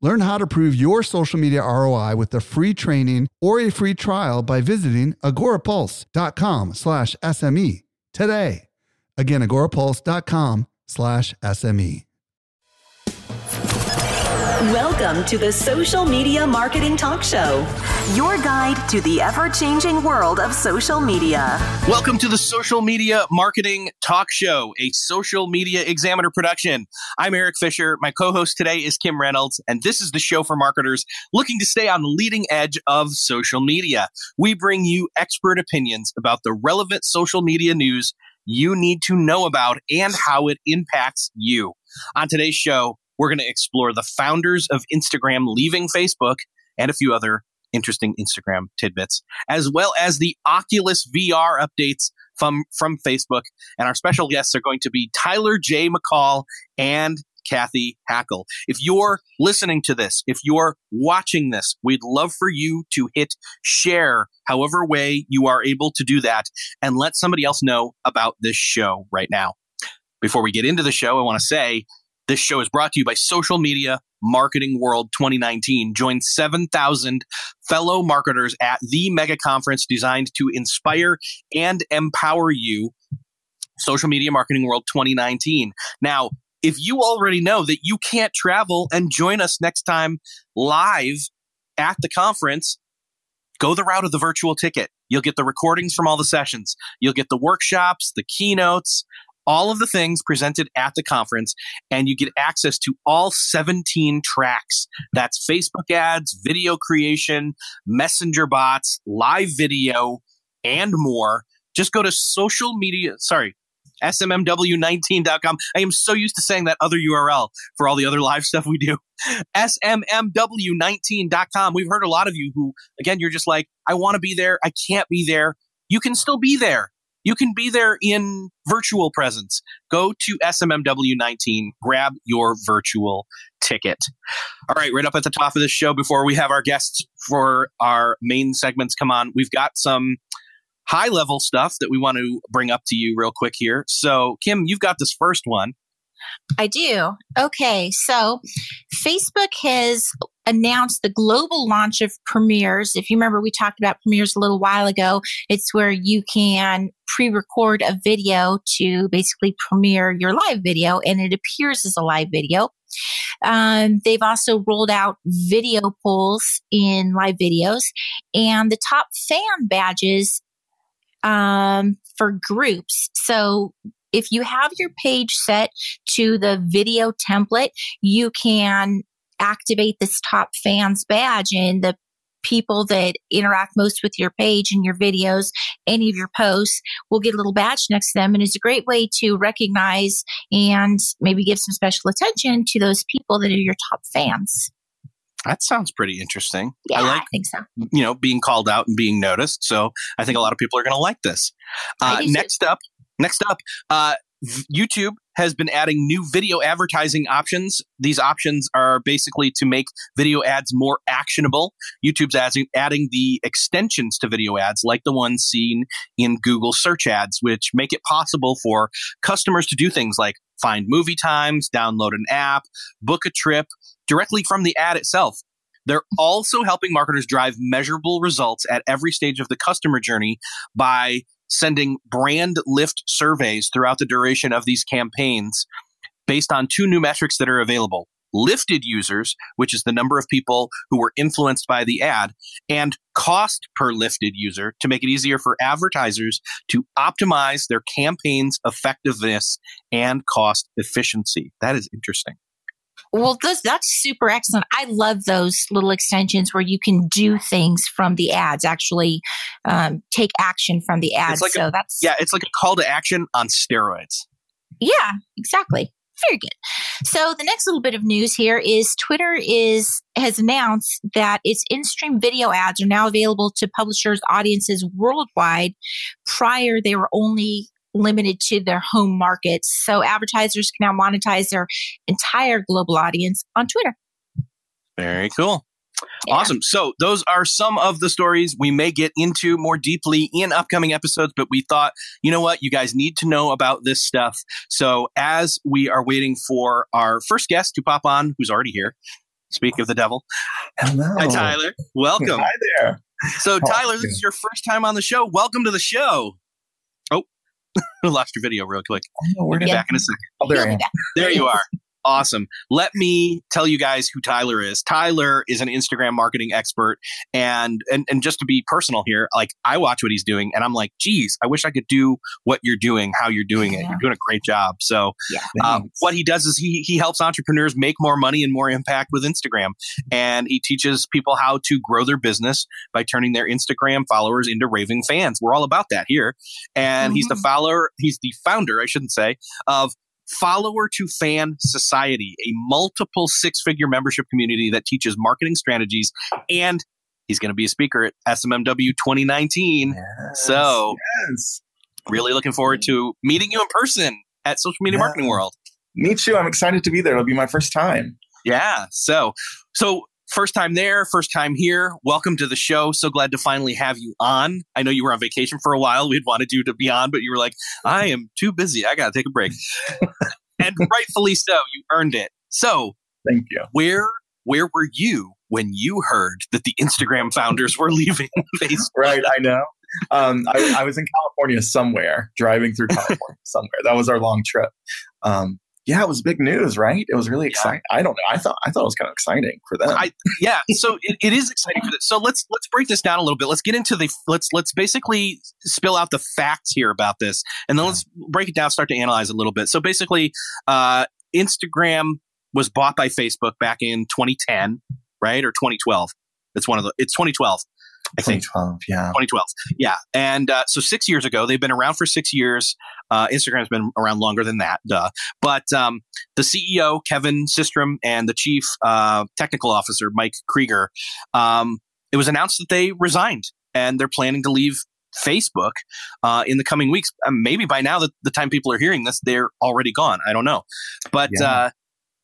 Learn how to prove your social media ROI with a free training or a free trial by visiting agorapulse.com slash SME today. Again, agorapulse.com slash SME. Welcome to the Social Media Marketing Talk Show, your guide to the ever changing world of social media. Welcome to the Social Media Marketing Talk Show, a social media examiner production. I'm Eric Fisher. My co host today is Kim Reynolds, and this is the show for marketers looking to stay on the leading edge of social media. We bring you expert opinions about the relevant social media news you need to know about and how it impacts you. On today's show, we're going to explore the founders of Instagram leaving Facebook and a few other interesting Instagram tidbits, as well as the Oculus VR updates from, from Facebook. And our special guests are going to be Tyler J. McCall and Cathy Hackl. If you're listening to this, if you're watching this, we'd love for you to hit share however way you are able to do that and let somebody else know about this show right now. Before we get into the show, I want to say this show is brought to you by Social Media Marketing World 2019. Join 7,000 fellow marketers at the mega conference designed to inspire and empower you. Social Media Marketing World 2019. Now, if you already know that you can't travel and join us next time live at the conference, go the route of the virtual ticket. You'll get the recordings from all the sessions. You'll get the workshops, the keynotes, all of the things presented at the conference, and you get access to all 17 tracks. That's Facebook ads, video creation, messenger bots, live video, and more. Just go to social media, sorry, smmw19.com. I am so used to saying that other URL for all the other live stuff we do. smmw19.com. We've heard a lot of you who, again, you're just like, I want to be there. I can't be there. You can still be there. You can be there in virtual presence. Go to SMMW19, grab your virtual ticket. All right, right up at the top of this show, before we have our guests for our main segments come on, we've got some high level stuff that we want to bring up to you real quick here. So, Kim, you've got this first one. I do. Okay. So Facebook has announced the global launch of premieres. If you remember, we talked about premieres a little while ago. It's where you can pre record a video to basically premiere your live video and it appears as a live video. Um, they've also rolled out video polls in live videos and the top fan badges um, for groups. So if you have your page set to the video template, you can activate this top fans badge and the people that interact most with your page and your videos, any of your posts will get a little badge next to them. And it's a great way to recognize and maybe give some special attention to those people that are your top fans. That sounds pretty interesting. Yeah, I, like, I think so. You know, being called out and being noticed. So I think a lot of people are going to like this. Uh, next up, next up, uh, YouTube has been adding new video advertising options. These options are basically to make video ads more actionable. YouTube's adding, adding the extensions to video ads, like the ones seen in Google search ads, which make it possible for customers to do things like find movie times, download an app, book a trip directly from the ad itself. They're also helping marketers drive measurable results at every stage of the customer journey by sending brand lift surveys throughout the duration of these campaigns based on two new metrics that are available lifted users, which is the number of people who were influenced by the ad, and cost per lifted user to make it easier for advertisers to optimize their campaign's effectiveness and cost efficiency. That is interesting. Well, those, that's super excellent. I love those little extensions where you can do things from the ads, actually um, take action from the ads. Like so a, that's yeah, it's like a call to action on steroids. Yeah, exactly. very good. So the next little bit of news here is Twitter is has announced that its in-stream video ads are now available to publishers' audiences worldwide. Prior, they were only limited to their home markets. So advertisers can now monetize their entire global audience on Twitter. Very cool. Yeah. Awesome. So, those are some of the stories we may get into more deeply in upcoming episodes, but we thought, you know what? You guys need to know about this stuff. So, as we are waiting for our first guest to pop on, who's already here, speak of the devil. Hello. Hi, Tyler. Welcome. Hi there. So, Tyler, this is your first time on the show. Welcome to the show. Lost your video real quick. Oh, we're back in a second. Oh, there, there you are. Awesome. Let me tell you guys who Tyler is. Tyler is an Instagram marketing expert. And, and, and just to be personal here, like I watch what he's doing and I'm like, geez, I wish I could do what you're doing, how you're doing it. Yeah. You're doing a great job. So yeah, um, what he does is he, he helps entrepreneurs make more money and more impact with Instagram. And he teaches people how to grow their business by turning their Instagram followers into raving fans. We're all about that here. And mm-hmm. he's the mm-hmm. follower, he's the founder, I shouldn't say, of Follower to Fan Society, a multiple six figure membership community that teaches marketing strategies. And he's going to be a speaker at SMMW 2019. Yes, so, yes. really looking forward to meeting you in person at Social Media yeah. Marketing World. Me too. I'm excited to be there. It'll be my first time. Yeah. So, so First time there, first time here. Welcome to the show. So glad to finally have you on. I know you were on vacation for a while. We'd wanted you to be on, but you were like, I am too busy. I got to take a break. and rightfully so. You earned it. So, thank you. Where where were you when you heard that the Instagram founders were leaving Facebook? Right, I know. Um, I, I, was in California somewhere, driving through California somewhere. That was our long trip. Um, yeah, it was big news, right? It was really exciting. Yeah. I don't know. I thought I thought it was kind of exciting for them. I, yeah, so it, it is exciting for them. So let's let's break this down a little bit. Let's get into the let's let's basically spill out the facts here about this, and then yeah. let's break it down, start to analyze a little bit. So basically, uh, Instagram was bought by Facebook back in 2010, right, or 2012. It's one of the. It's 2012. I 2012, think. yeah. 2012, yeah. And uh, so six years ago, they've been around for six years. Uh, Instagram's been around longer than that, duh. But um, the CEO, Kevin Systrom, and the chief uh, technical officer, Mike Krieger, um, it was announced that they resigned and they're planning to leave Facebook uh, in the coming weeks. Um, maybe by now, the, the time people are hearing this, they're already gone. I don't know. But yeah. uh,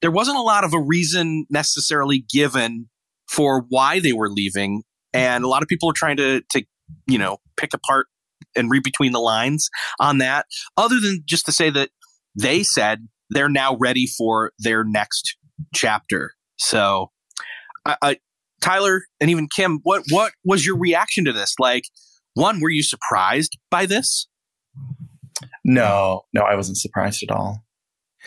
there wasn't a lot of a reason necessarily given for why they were leaving and a lot of people are trying to to you know pick apart and read between the lines on that other than just to say that they said they're now ready for their next chapter. So tyler and even kim what what was your reaction to this? Like one were you surprised by this? No no i wasn't surprised at all.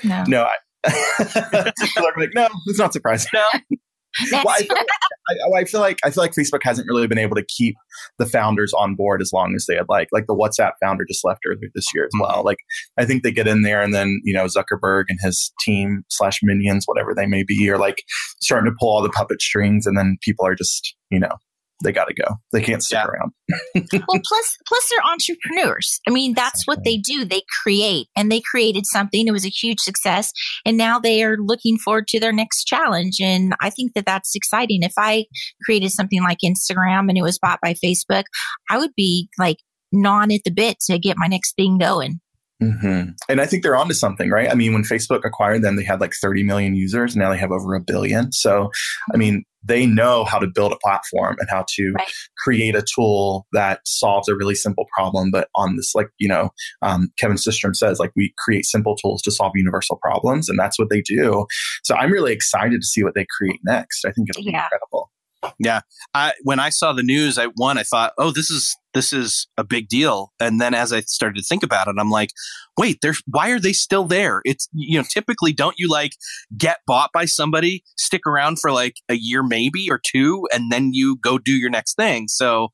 No. No I, like, no, it's not surprising. No, well, I, feel like, I, I, feel like I feel like Facebook hasn't really been able to keep the founders on board as long as they had like like the WhatsApp founder just left earlier this year as mm-hmm. well. Like I think they get in there and then you know Zuckerberg and his team slash minions whatever they may be are like starting to pull all the puppet strings and then people are just you know they got to go. They can't stick yeah. around. well, plus plus they're entrepreneurs. I mean, that's what they do. They create, and they created something. It was a huge success, and now they are looking forward to their next challenge. And I think that that's exciting. If I created something like Instagram and it was bought by Facebook, I would be like gnawing at the bit to get my next thing going. Mm-hmm. And I think they're onto something, right? I mean, when Facebook acquired them, they had like 30 million users. Now they have over a billion. So, I mean, they know how to build a platform and how to right. create a tool that solves a really simple problem. But on this, like, you know, um, Kevin Systrom says, like, we create simple tools to solve universal problems. And that's what they do. So I'm really excited to see what they create next. I think it'll be yeah. incredible. Yeah, I when I saw the news, I one I thought, oh, this is this is a big deal, and then as I started to think about it, I'm like, wait, there's why are they still there? It's you know typically don't you like get bought by somebody, stick around for like a year maybe or two, and then you go do your next thing. So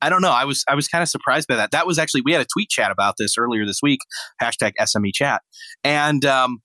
I don't know. I was I was kind of surprised by that. That was actually we had a tweet chat about this earlier this week, hashtag SME chat, and um,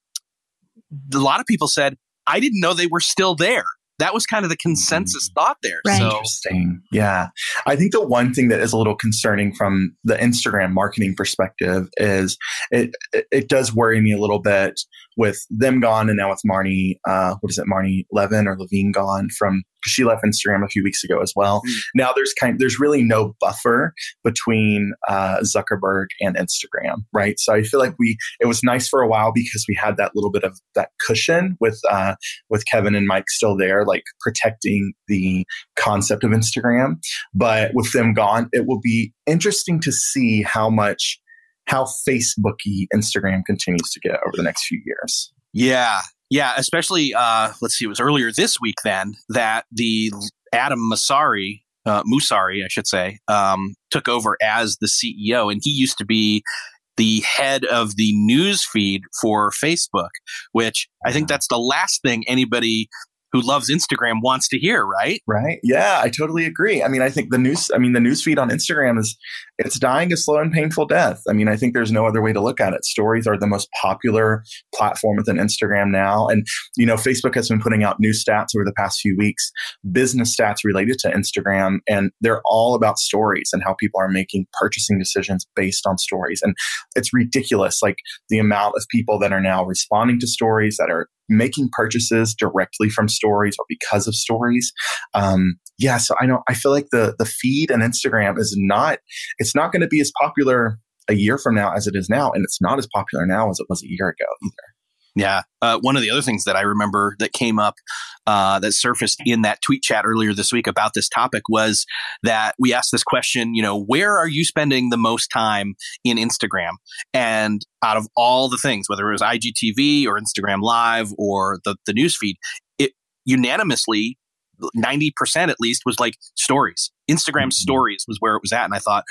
a lot of people said I didn't know they were still there that was kind of the consensus mm-hmm. thought there. Right. So. Interesting. Yeah. I think the one thing that is a little concerning from the Instagram marketing perspective is it, it does worry me a little bit with them gone and now with Marnie, uh, what is it, Marnie Levin or Levine gone from she left Instagram a few weeks ago as well. Mm. Now there's kind there's really no buffer between uh, Zuckerberg and Instagram, right? So I feel like we it was nice for a while because we had that little bit of that cushion with uh, with Kevin and Mike still there, like protecting the concept of Instagram. But with them gone, it will be interesting to see how much how Facebooky Instagram continues to get over the next few years. Yeah, yeah, especially uh, let's see, it was earlier this week then that the Adam Mosseri, uh, Mosseri, I should say, um, took over as the CEO, and he used to be the head of the news feed for Facebook, which I think that's the last thing anybody who loves Instagram wants to hear, right? Right. Yeah, I totally agree. I mean, I think the news I mean the news feed on Instagram is it's dying a slow and painful death. I mean, I think there's no other way to look at it. Stories are the most popular platform within Instagram now. And, you know, Facebook has been putting out new stats over the past few weeks, business stats related to Instagram, and they're all about stories and how people are making purchasing decisions based on stories. And it's ridiculous, like the amount of people that are now responding to stories that are making purchases directly from stories or because of stories. Um, yeah, so I know I feel like the the feed and Instagram is not it's not going to be as popular a year from now as it is now, and it's not as popular now as it was a year ago either. Yeah. Uh, one of the other things that I remember that came up uh, that surfaced in that tweet chat earlier this week about this topic was that we asked this question, you know, where are you spending the most time in Instagram? And out of all the things, whether it was IGTV or Instagram Live or the, the newsfeed, it unanimously 90% at least was like stories. Instagram mm-hmm. stories was where it was at. And I thought,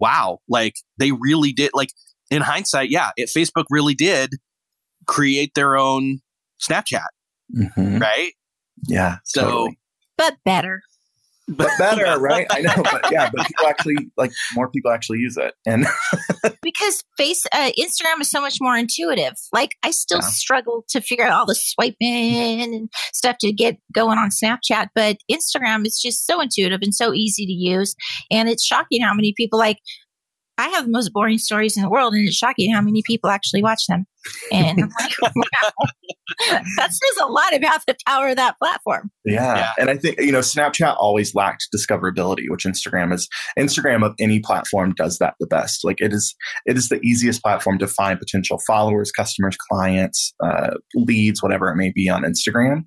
wow, like they really did, like in hindsight, yeah, it, Facebook really did create their own Snapchat. Mm-hmm. Right. Yeah. So, totally. but better but better, right? I know, but yeah, but people actually like more people actually use it, and because face uh, Instagram is so much more intuitive. Like I still yeah. struggle to figure out all the swiping and stuff to get going on Snapchat, but Instagram is just so intuitive and so easy to use, and it's shocking how many people like. I have the most boring stories in the world, and it's shocking how many people actually watch them. And I'm like, wow, that says a lot about the power of that platform. Yeah. yeah. And I think, you know, Snapchat always lacked discoverability, which Instagram is. Instagram of any platform does that the best. Like it is, it is the easiest platform to find potential followers, customers, clients, uh, leads, whatever it may be on Instagram.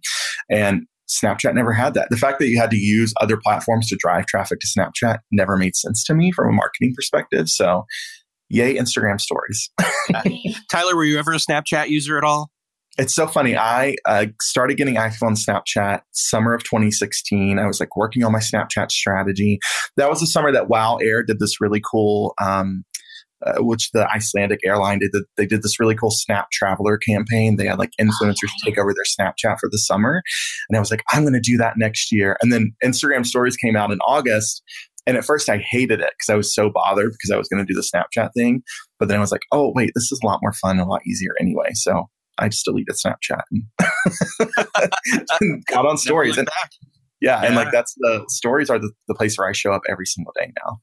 And Snapchat never had that. The fact that you had to use other platforms to drive traffic to Snapchat never made sense to me from a marketing perspective. So yay Instagram stories. Tyler, were you ever a Snapchat user at all? It's so funny. I uh, started getting active on Snapchat summer of 2016. I was like working on my Snapchat strategy. That was the summer that Wow Air did this really cool, um, uh, which the Icelandic airline did. The, they did this really cool Snap Traveler campaign. They had like influencers take over their Snapchat for the summer, and I was like, I'm going to do that next year. And then Instagram Stories came out in August, and at first I hated it because I was so bothered because I was going to do the Snapchat thing. But then I was like, oh, wait, this is a lot more fun and a lot easier anyway. So I just deleted Snapchat and got on stories. And, yeah, yeah, and like that's the stories are the, the place where I show up every single day now.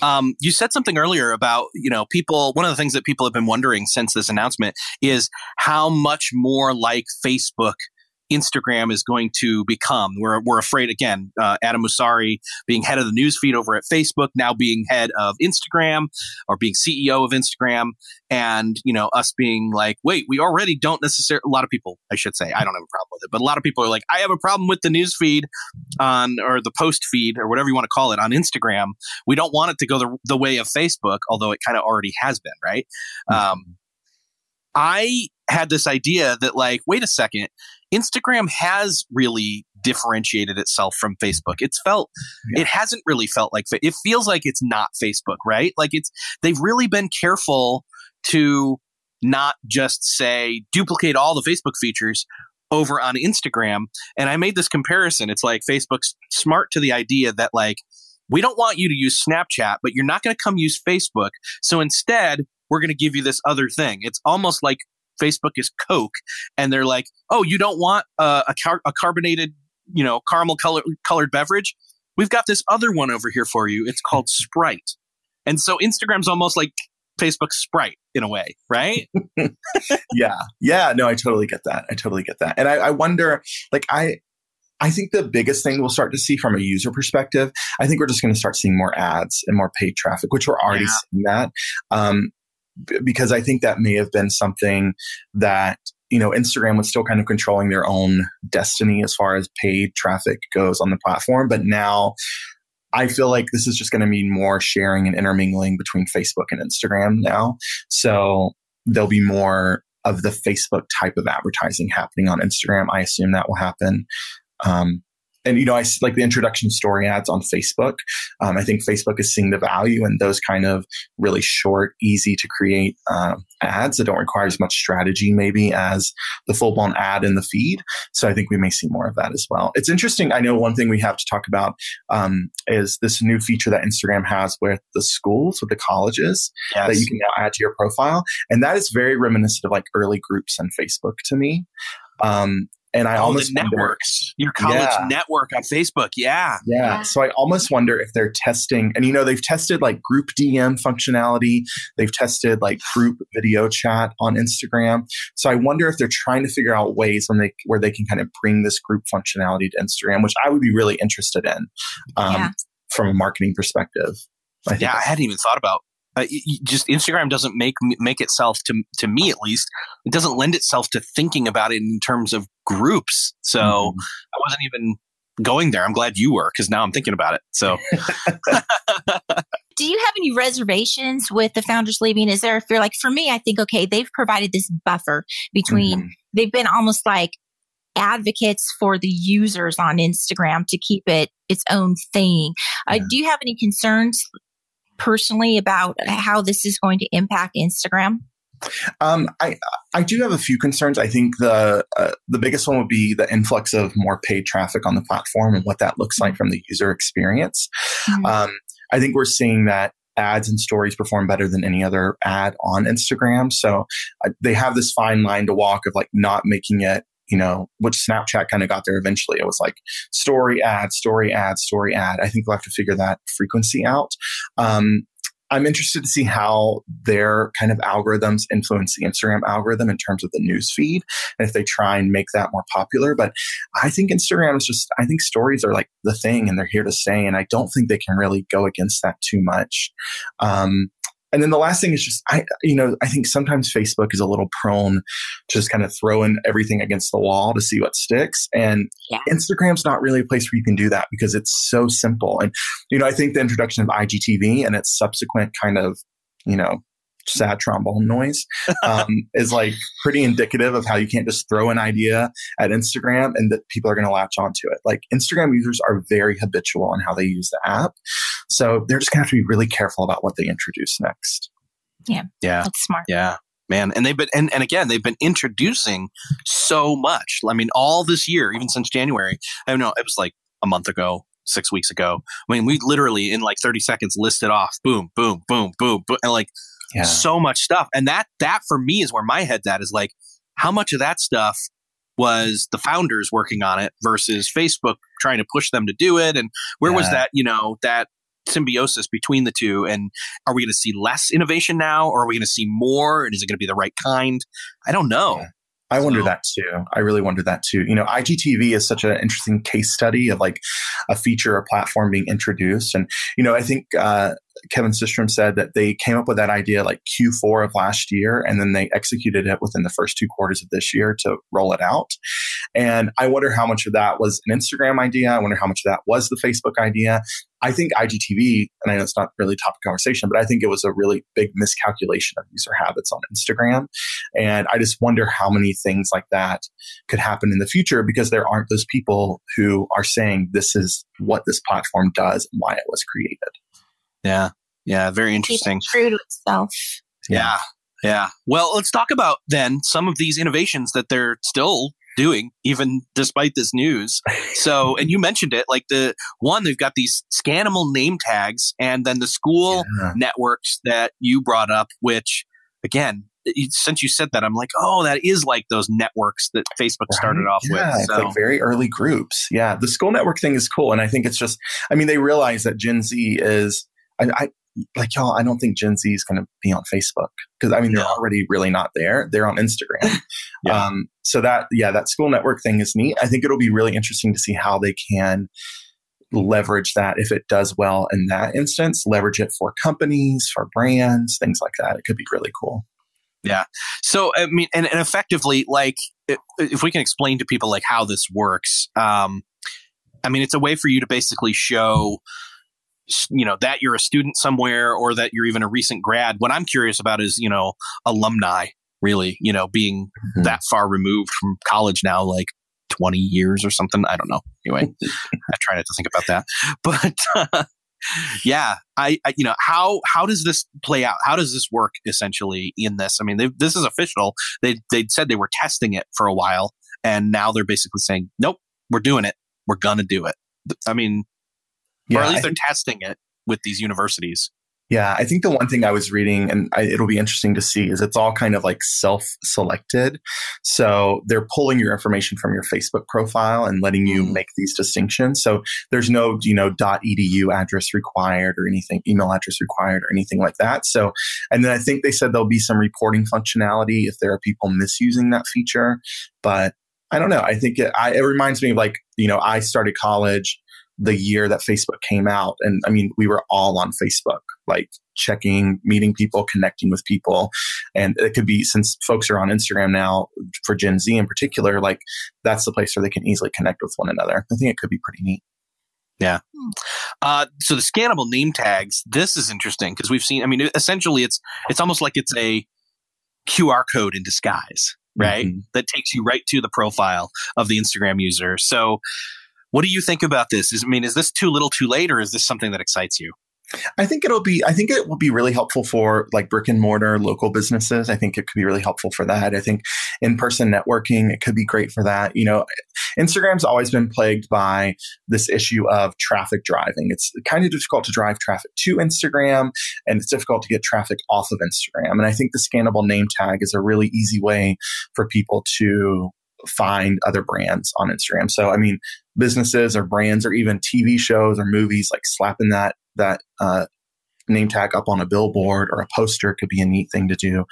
Um, you said something earlier about you know people. One of the things that people have been wondering since this announcement is how much more like Facebook Instagram is going to become. We're, we're afraid again, uh, Adam Mosseri being head of the newsfeed over at Facebook, now being head of Instagram or being CEO of Instagram. And, you know, us being like, wait, we already don't necessarily, a lot of people, I should say, I don't have a problem with it, but a lot of people are like, I have a problem with the newsfeed on, or the post feed or whatever you want to call it on Instagram. We don't want it to go the, the way of Facebook, although it kind of already has been, right? Mm-hmm. Um, I had this idea that like, wait a second, Instagram has really differentiated itself from Facebook. It's felt yeah. it hasn't really felt like it feels like it's not Facebook, right? Like it's they've really been careful to not just say duplicate all the Facebook features over on Instagram. And I made this comparison. It's like Facebook's smart to the idea that like we don't want you to use Snapchat, but you're not going to come use Facebook. So instead, we're going to give you this other thing. It's almost like Facebook is Coke, and they're like, "Oh, you don't want uh, a, car- a carbonated, you know, caramel color- colored beverage? We've got this other one over here for you. It's called Sprite." And so Instagram's almost like Facebook Sprite in a way, right? yeah, yeah. No, I totally get that. I totally get that. And I, I wonder, like, I I think the biggest thing we'll start to see from a user perspective, I think we're just going to start seeing more ads and more paid traffic, which we're already yeah. seeing that. Um, because I think that may have been something that you know Instagram was still kind of controlling their own destiny as far as paid traffic goes on the platform, but now I feel like this is just going to mean more sharing and intermingling between Facebook and Instagram now. So there'll be more of the Facebook type of advertising happening on Instagram. I assume that will happen. Um, and you know, I like the introduction story ads on Facebook. Um, I think Facebook is seeing the value in those kind of really short, easy to create uh, ads that don't require as much strategy, maybe as the full blown ad in the feed. So I think we may see more of that as well. It's interesting. I know one thing we have to talk about um, is this new feature that Instagram has with the schools, with the colleges yes. that you can now add to your profile, and that is very reminiscent of like early groups on Facebook to me. Um, and I oh, almost networks, wonder, your college yeah. network on Facebook. Yeah. yeah. yeah. So I almost wonder if they're testing, and you know, they've tested like group DM functionality. They've tested like group video chat on Instagram. So I wonder if they're trying to figure out ways when they, where they can kind of bring this group functionality to Instagram, which I would be really interested in um, yeah. from a marketing perspective. I yeah. I hadn't even thought about uh, just Instagram doesn't make make itself to to me at least it doesn't lend itself to thinking about it in terms of groups. So mm-hmm. I wasn't even going there. I'm glad you were because now I'm thinking about it. So. Do you have any reservations with the founders leaving? Is there if you're Like for me, I think okay, they've provided this buffer between. Mm-hmm. They've been almost like advocates for the users on Instagram to keep it its own thing. Uh, yeah. Uh, do you have any concerns personally about how this is going to impact Instagram? Um, I I do have a few concerns. I think the uh, the biggest one would be the influx of more paid traffic on the platform and what that looks like from the user experience. Mm-hmm. Um, I think we're seeing that ads and stories perform better than any other ad on Instagram. So uh, they have this fine line to walk of like not making it you know, which Snapchat kind of got there eventually. It was like story ad, story ad, story ad. I think we'll have to figure that frequency out. Um, I'm interested to see how their kind of algorithms influence the Instagram algorithm in terms of the news feed and if they try and make that more popular. But I think Instagram is just, I think stories are like the thing and they're here to stay. And I don't think they can really go against that too much. Um, and then the last thing is just I you know I think sometimes Facebook is a little prone to just kind of throwing everything against the wall to see what sticks and yeah. Instagram's not really a place where you can do that because it's so simple and you know I think the introduction of IGTV and its subsequent kind of you know sad trombone noise um, is like pretty indicative of how you can't just throw an idea at Instagram and that people are going to latch onto it. Like Instagram users are very habitual in how they use the app. So they're just going to have to be really careful about what they introduce next. Yeah. Yeah. That's smart. Yeah man and they've been and, and again they've been introducing so much i mean all this year even since january i don't know it was like a month ago six weeks ago i mean we literally in like 30 seconds listed off boom boom boom boom, boom and like yeah. so much stuff. And that that for me is where my head's at is like, how much of that stuff was the founders working on it versus Facebook trying to push them to do it? And where yeah. was that, you know, that symbiosis between the two? And are we going to see less innovation now or are we going to see more? And is it going to be the right kind? I don't know. Yeah. I wonder so. that too. I really wonder that too. You know, IGTV is such an interesting case study of like a feature or platform being introduced. And, you know, I think uh, Kevin Systrom said that they came up with that idea like Q4 of last year, and then they executed it within the first two quarters of this year to roll it out. And I wonder how much of that was an Instagram idea. I wonder how much of that was the Facebook idea. I think IGTV, and I know it's not really topic conversation, but I think it was a really big miscalculation of user habits on Instagram. And I just wonder how many things like that could happen in the future because there aren't those people who are saying this is what this platform does and why it was created. Yeah. Yeah. Very interesting. true to itself. Yeah. Yeah. Well, let's talk about then some of these innovations that they're still doing, even despite this news. So, and you mentioned it, like the one, they've got these scannable name tags and then the school yeah. networks that you brought up, which again, since you said that, I'm like, oh, that is like those networks that Facebook started right? off yeah, with. So. like very early groups. Yeah, the school network thing is cool, and I think it's just. I mean, they realize that Gen Z is. I, I like y'all. I don't think Gen Z is going to be on Facebook because I mean they're already really not there. They're on Instagram. yeah. Um, so that yeah, that school network thing is neat. I think it'll be really interesting to see how they can leverage that if it does well in that instance, leverage it for companies, for brands, things like that. It could be really cool. Yeah. So, I mean, and, and effectively, like, if we can explain to people like how this works, um, I mean, it's a way for you to basically show, you know, that you're a student somewhere or that you're even a recent grad. What I'm curious about is, you know, alumni really, you know, being mm-hmm. that far removed from college now, like 20 years or something. I don't know. Anyway, I try not to think about that. But uh, yeah, I, I, you know how how does this play out? How does this work essentially in this? I mean, this is official. They they said they were testing it for a while, and now they're basically saying, nope, we're doing it. We're gonna do it. I mean, yeah, or at least they're testing it with these universities. Yeah, I think the one thing I was reading, and I, it'll be interesting to see, is it's all kind of like self selected. So they're pulling your information from your Facebook profile and letting you mm. make these distinctions. So there's no, you know, .edu address required or anything, email address required or anything like that. So, and then I think they said there'll be some reporting functionality if there are people misusing that feature. But I don't know. I think it, I, it reminds me of like, you know, I started college the year that Facebook came out. And I mean, we were all on Facebook, like checking, meeting people, connecting with people. And it could be, since folks are on Instagram now, for Gen Z in particular, like that's the place where they can easily connect with one another. I think it could be pretty neat. Yeah. Uh, so the scannable name tags, this is interesting because we've seen, I mean, essentially it's, it's almost like it's a QR code in disguise, right? Mm-hmm. That takes you right to the profile of the Instagram user. So what do you think about this? Is, I mean, is this too little too late or is this something that excites you? I think it'll be, I think it will be really helpful for like brick and mortar local businesses. I think it could be really helpful for that. I think in person networking, it could be great for that. You know, Instagram's always been plagued by this issue of traffic driving. It's kind of difficult to drive traffic to Instagram and it's difficult to get traffic off of Instagram. And I think the scannable name tag is a really easy way for people to find other brands on Instagram. So, I mean, businesses or brands or even TV shows or movies, like slapping that, that, uh, name tag up on a billboard or a poster could be a neat thing to do.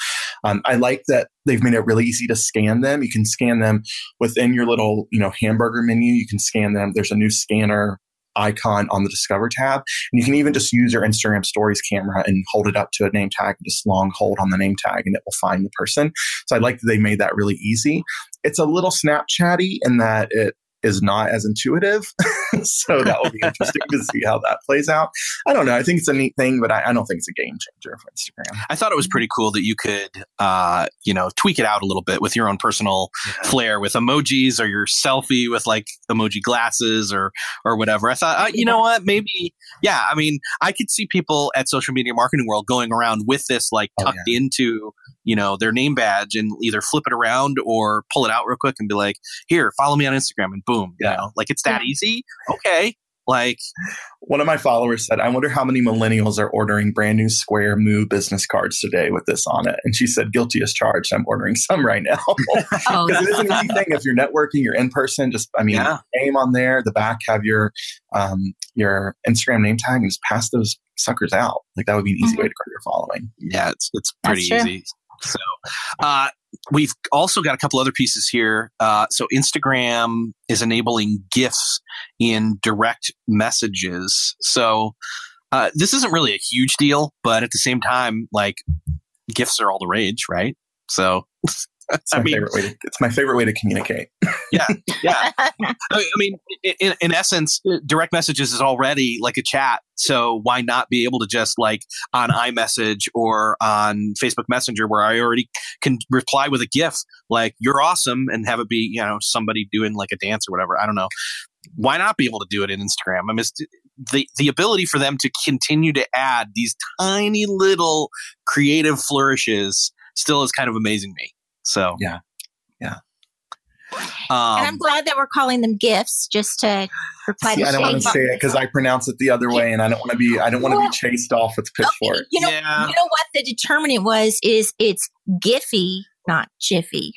Um, I like that they've made it really easy to scan them. You can scan them within your little, you know, hamburger menu. You can scan them. There's a new scanner icon on the Discover tab. And you can even just use your Instagram stories camera and hold it up to a name tag and just long hold on the name tag and it will find the person. So I like that they made that really easy. It's a little Snapchatty in that it is not as intuitive. so that will be interesting to see how that plays out. I don't know. I think it's a neat thing, but I, I, don't think it's a game changer for Instagram. I thought it was pretty cool that you could, uh, you know, tweak it out a little bit with your own personal yeah. flair with emojis or your selfie with like emoji glasses or or whatever. I thought, uh, you know what, maybe, yeah. I mean, I could see people at social media marketing world going around with this like oh, tucked oh, yeah. into you know their name badge and either flip it around or pull it out real quick and be like, here, follow me on Instagram, and boom, yeah. you know, like it's that easy okay. Like one of my followers said, I wonder how many millennials are ordering brand new Square Moo business cards today with this on it. And she said, guilty as charged. I'm ordering some right now. Because oh, it is an easy thing. If you're networking, you're in person, just, I mean, yeah. name on there, the back have your, um, your Instagram name tag and just pass those suckers out. Like that would be an easy mm-hmm. way to grow your following. Yeah, it's, it's pretty easy. So, uh, we've also got a couple other pieces here. Uh, so Instagram is enabling GIFs in direct messages. So uh, this isn't really a huge deal, but at the same time, like GIFs are all the rage, right? So It's my, I mean, favorite way to, it's my favorite way to communicate. yeah, yeah. I mean, in, in essence, uh, direct messages is already like a chat. So why not be able to just like on iMessage or on Facebook Messenger, where I already can reply with a GIF, like "You're awesome," and have it be you know somebody doing like a dance or whatever. I don't know. Why not be able to do it in Instagram? I mean, the the ability for them to continue to add these tiny little creative flourishes still is kind of amazing me. So yeah, yeah. Um, and I'm glad that we're calling them gifts just to reply see, to I don't want to say it because I pronounce it the other way and I don't want to be I don't want to be chased off with pitchforks. Okay, you know, yeah. you know what the determinant was is it's Giphy, not Jiffy.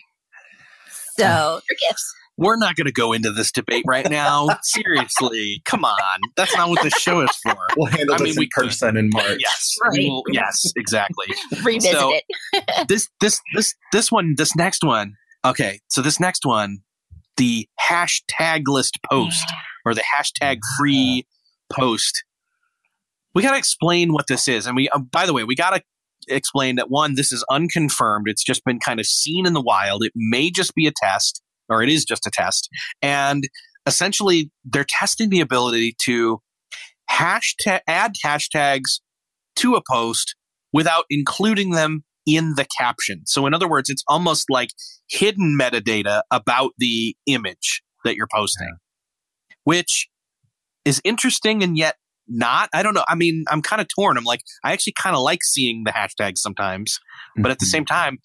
So your gifts. We're not going to go into this debate right now. Seriously, come on. That's not what the show is for. We'll handle I this mean, in we person in March. Yes, right. will, yes, exactly. Revisit so, it. this, this, this, this one, this next one. Okay, so this next one, the hashtag list post or the hashtag free post. We got to explain what this is, and we. Uh, by the way, we got to explain that one, this is unconfirmed. It's just been kind of seen in the wild. It may just be a test or it is just a test. And essentially, they're testing the ability to hashtag add hashtags to a post without including them in the caption. So, in other words, it's almost like hidden metadata about the image that you're posting, yeah. which is interesting and yet not. I don't know. I mean, I'm kind of torn. I'm like, I actually kind of like seeing the hashtags sometimes, but at the mm-hmm. same time,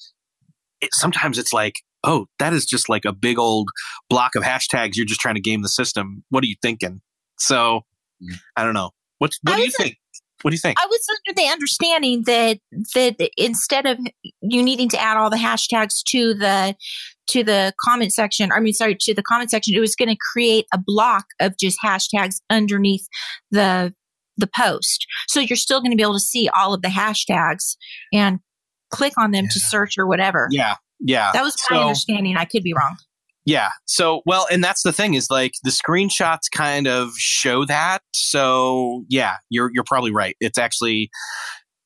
it, sometimes it's like, oh, that is just like a big old block of hashtags. You're just trying to game the system. What are you thinking? So mm. I don't know. What what do you think? What do you think? I was under the understanding that that instead of you needing to add all the hashtags to the to the comment section, I mean, sorry, to the comment section, it was going to create a block of just hashtags underneath the the post. So you're still going to be able to see all of the hashtags and click on them yeah. to search or whatever. Yeah. Yeah. That was my so, understanding. I could be wrong. Yeah. So, well, and that's the thing is like the screenshots kind of show that. So, yeah, you're you're probably right. It's actually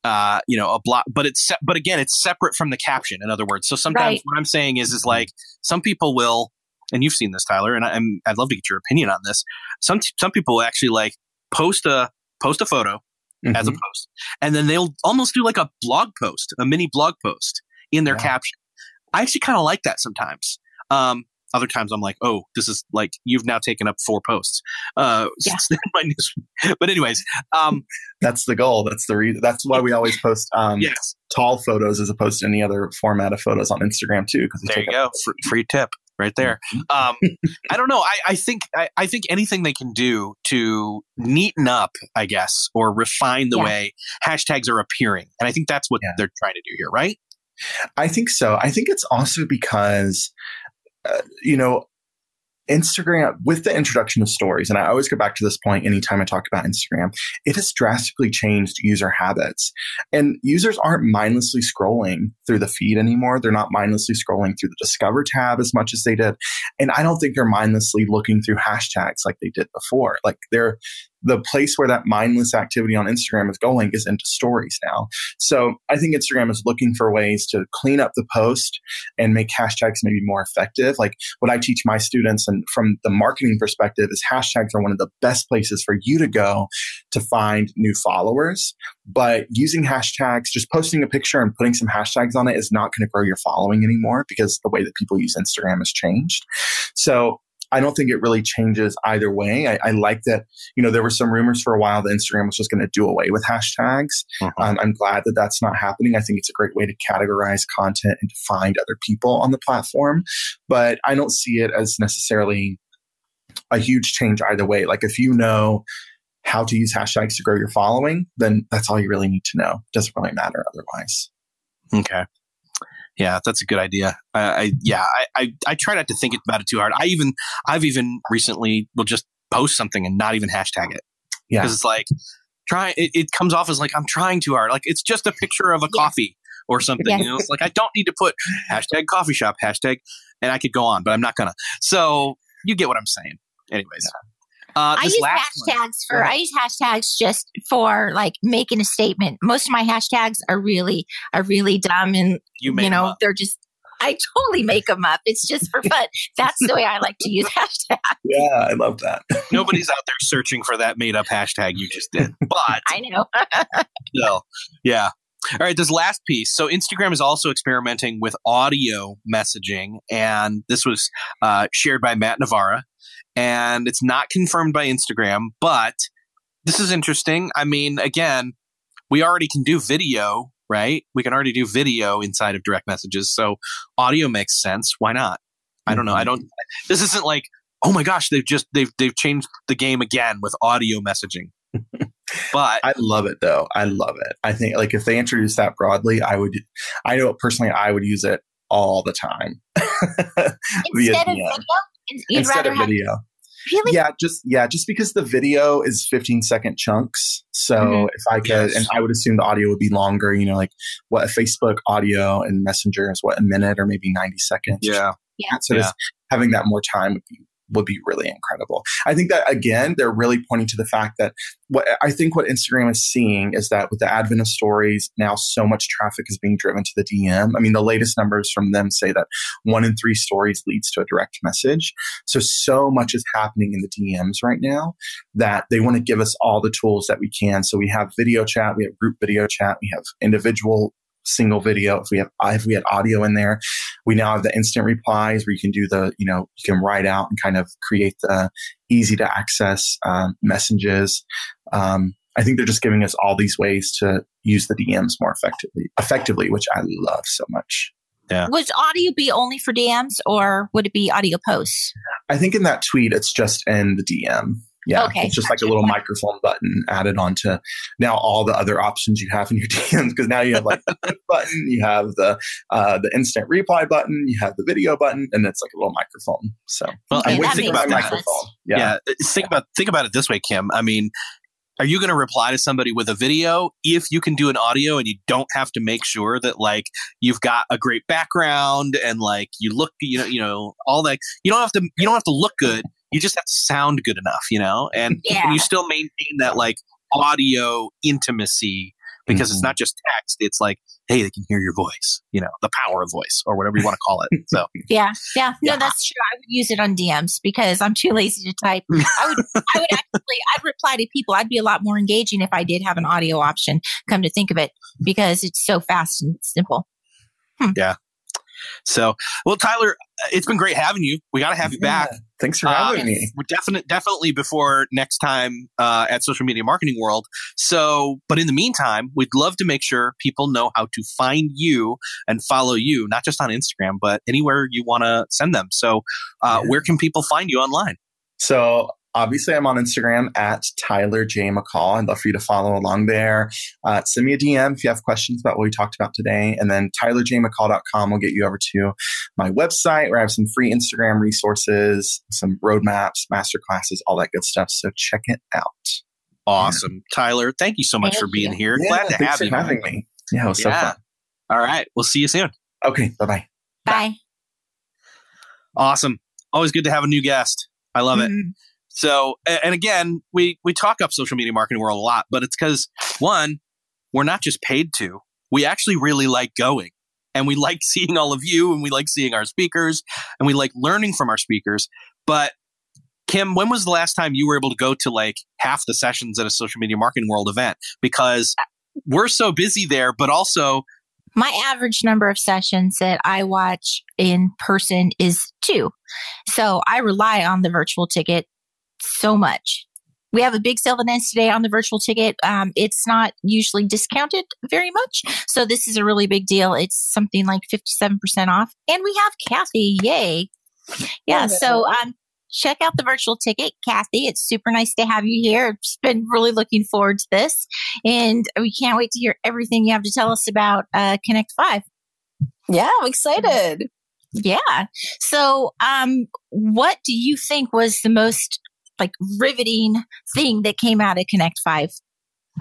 uh, you know, a block, but it's se- but again, it's separate from the caption. In other words, so sometimes right. what I'm saying is is like some people will, and you've seen this, Tyler, and I, am I'd love to get your opinion on this. Some some people actually like post a post a photo mm-hmm. as a mm-hmm. post, and then they'll almost do like a blog post, a mini blog post in their yeah. caption. I actually kind of like that sometimes. Um, other times I'm like, oh, this is like you've now taken up four posts. Uh, yeah. but anyways, um, that's the goal. That's the reason. That's why we always post um, yes. tall photos as opposed to any other format of photos on Instagram too. Because there you go, free, free tip right there. Mm-hmm. Um, I don't know. I, I think I, I, think anything they can do to neaten up, I guess, or refine the yeah. way hashtags are appearing, and I think that's what yeah. they're trying to do here, right? I think so. I think it's also because, uh, you know, Instagram, with the introduction of stories, and I always go back to this point anytime I talk about Instagram, it has drastically changed user habits. And users aren't mindlessly scrolling through the feed anymore. They're not mindlessly scrolling through the Discover tab as much as they did. And I don't think they're mindlessly looking through hashtags like they did before. Like they're the place where that mindless activity on Instagram is going is into stories now. So I think Instagram is looking for ways to clean up the post and make hashtags maybe more effective. Like what I teach my students and from the marketing perspective is hashtags are one of the best places for you to go to find new followers. But using hashtags, just posting a picture and putting some hashtags on it is not going to grow your following anymore because the way that people use Instagram has changed. So I don't think it really changes either way. I, I, like that, you know, there were some rumors for a while that Instagram was just going to do away with hashtags. Uh-huh. Um, I'm glad that that's not happening. I think it's a great way to categorize content and to find other people on the platform. But I don't see it as necessarily a huge change either way. Like if you know how to use hashtags to grow your following, then that's all you really need to know. It doesn't really matter otherwise. Okay. Yeah, that's a good idea. I, I yeah, I, I, I try not to think about it too hard. I even I've even recently will just post something and not even hashtag it. Yeah, because it's like try it, it, comes off as like I'm trying too hard. Like it's just a picture of a yeah. coffee or something. Yeah. You know, it's like I don't need to put hashtag coffee shop hashtag, and I could go on, but I'm not gonna. So you get what I'm saying. Anyways, yeah. Uh, I use hashtags one. for I use hashtags just for like making a statement. Most of my hashtags are really are really dumb and you, you know they're just I totally make them up. It's just for fun. That's the way I like to use hashtags. Yeah, I love that. Nobody's out there searching for that made up hashtag you just did. But I know. no. Yeah. All right, this last piece. So Instagram is also experimenting with audio messaging, and this was uh, shared by Matt Navarra and it's not confirmed by Instagram, but this is interesting. I mean, again, we already can do video, right? We can already do video inside of direct messages. So audio makes sense. Why not? I don't know. I mm-hmm. don't. This isn't like oh my gosh, they've just they've they've changed the game again with audio messaging. but I love it though. I love it. I think like if they introduce that broadly, I would. I know personally, I would use it all the time. Instead of video, you'd Instead rather of have video. really Yeah, just yeah, just because the video is 15 second chunks. So Mhm. if I could, Yes. and I would assume the audio would be longer. You know, like what a Facebook audio and Messenger is what a minute or maybe 90 seconds. yeah, So Yeah. just having that more time would be would be really incredible. I think that again, they're really pointing to the fact that what I think what Instagram is seeing is that with the advent of stories, now so much traffic is being driven to the DM. I mean, the latest numbers from them say that one in three stories leads to a direct message. So so much is happening in the DMs right now that they want to give us all the tools that we can. So we have video chat, we have group video chat, we have individual single video. If we have if we had audio in there, we now have the instant replies where you can do the you know you can write out and kind of create the easy to access um, messages. Um, I think they're just giving us all these ways to use the DMs more effectively, effectively, which I love so much. Yeah. Would audio be only for DMs or would it be audio posts? I think in that tweet, it's just in the DM. Yeah, Okay, it's just like a little microphone button added onto now all the other options you have in your DMs because now you have like the button, you have the uh, the instant reply button, you have the video button, and it's like a little microphone. So Well, Okay, I'm and that think for makes my about microphone. Yeah. Yeah. uh, think about think about it this way, Kim. I mean, are you going to reply to somebody with a video if you can do an audio and you don't have to make sure that like you've got a great background and like you look, you know, you know, all that. You don't have to you don't have to look good. You just have to sound good enough, you know, and, Yeah. and you still maintain that like audio intimacy because it's Mhm. not just text. It's like, hey, they can hear your voice, you know, the power of voice or whatever you want to call it. So Yeah, yeah, no, Yeah. that's true. I would use it on DMs because I'm too lazy to type. I would, I would actually, I'd reply to people. I'd be a lot more engaging if I did have an audio option. Come to think of it, because it's so fast and simple. So, well, Tyler, it's been great having you. We got to have you back. Thanks for Uh, having me. We're definite, definitely before next time uh, at Social Media Marketing World. So, but in the meantime, we'd love to make sure people know how to find you and follow you, not just on Instagram, but anywhere you want to send them. So, uh, Yeah. where can people find you online? So obviously, I'm on Instagram at Tyler J McCall. I'd love for you to follow along there. Uh, send me a DM if you have questions about what we talked about today, and then TylerJMcCall.com will get you over to my website where I have some free Instagram resources, some roadmaps, master classes, all that good stuff. So check it out. Awesome, Tyler. Thank you so much Thank for being you. here. Yeah, Glad to thanks have for you. having me. Yeah, it was so fun. All right, we'll see you soon. Okay, bye bye. Bye. Awesome. Always good to have a new guest. I love it. So, and again, we we talk up social media marketing world a lot, but it's because one, we're not just paid to. We actually really like going, and we like seeing all of you, and we like seeing our speakers, and we like learning from our speakers. But Kim, when was the last time you were able to go to like half the sessions at a social media marketing world event? Because we're so busy there, but also My average number of sessions that I watch in person is two. So I rely on the virtual ticket so much. We have a big sale that ends today on the virtual ticket. Um, it's not usually discounted very much. So this is a really big deal. It's something like 57% off. And we have Cathy. Yay. Yeah. So um, check out the virtual ticket, Cathy. It's super nice to have you here. I've been really looking forward to this. And we can't wait to hear everything you have to tell us about uh, Connect 5. Yeah, I'm excited. Yeah. So, um, what do you think was the most like riveting thing that came out of Connect 5?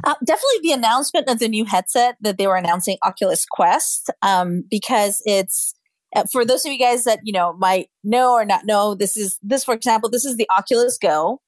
Uh, definitely the announcement of the new headset that they were announcing Oculus Quest, um, because it's uh, for those of you guys that you know might know or not know. This is this, for example, this is the Oculus Go.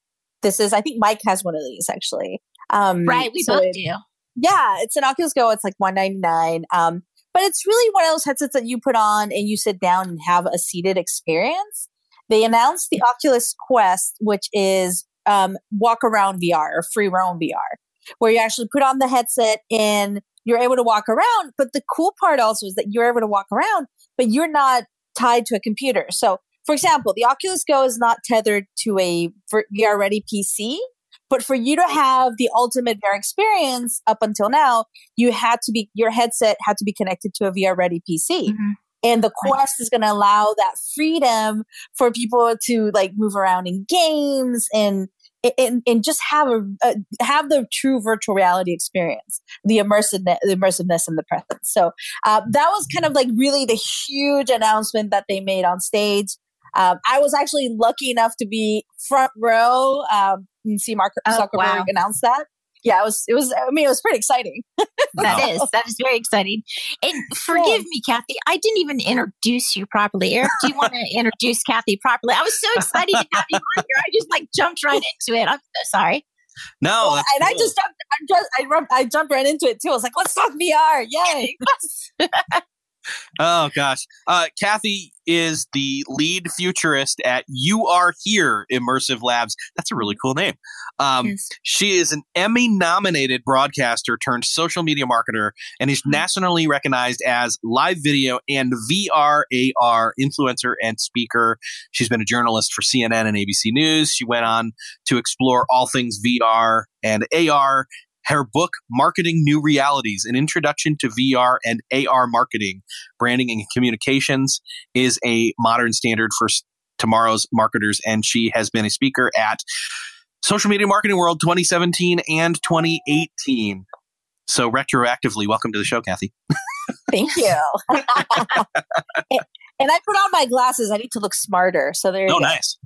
This is, I think, Mike has one of these actually. Um, Right. We so both it- do. Yeah, it's an Oculus Go. It's like one ninety nine. Um, but it's really one of those headsets that you put on and you sit down and have a seated experience. They announced the Oculus Quest, which is um, walk around VR or free roam VR, where you actually put on the headset and you're able to walk around. But the cool part also is that you're able to walk around, but you're not tied to a computer. So, for example, the Oculus Go is not tethered to a VR ready PC. But for you to have the ultimate VR experience up until now, you had to be, your headset had to be connected to a VR ready PC. Mhm. And the Quest is going to allow that freedom for people to like move around in games and and, and just have a, have the true virtual reality experience, the immersiveness, the immersiveness in the presence. So uh, that was kind of like really the huge announcement that they made on stage. Um, I was actually lucky enough to be front row um, and see Mark oh, Zuckerberg wow. announce that yeah, it was, it was, I mean, it was pretty exciting. that is, that is very exciting. And forgive me, Cathy, I didn't even introduce you properly. Eric, do you want to introduce Cathy properly? I was so excited to have you on here. I just like jumped right into it. I'm so sorry. No, well, and cool. I just jumped, I just, I, I jumped right into it too. I was like, let's talk VR. Yay. oh gosh, uh, Cathy is the lead futurist at You Are Here Immersive Labs. That's a really cool name. Um, yes. She is an Emmy nominated broadcaster turned social media marketer and is mm-hmm. nationally recognized as live video and VR AR influencer and speaker. She's been a journalist for CNN and ABC News. She went on to explore all things VR and AR her book, Marketing New Realities An Introduction to VR and AR Marketing, Branding and Communications, is a modern standard for tomorrow's marketers. And she has been a speaker at Social Media Marketing World 2017 and 2018. So, retroactively, welcome to the show, Cathy. Thank you. and I put on my glasses. I need to look smarter. So, there you oh, go. nice.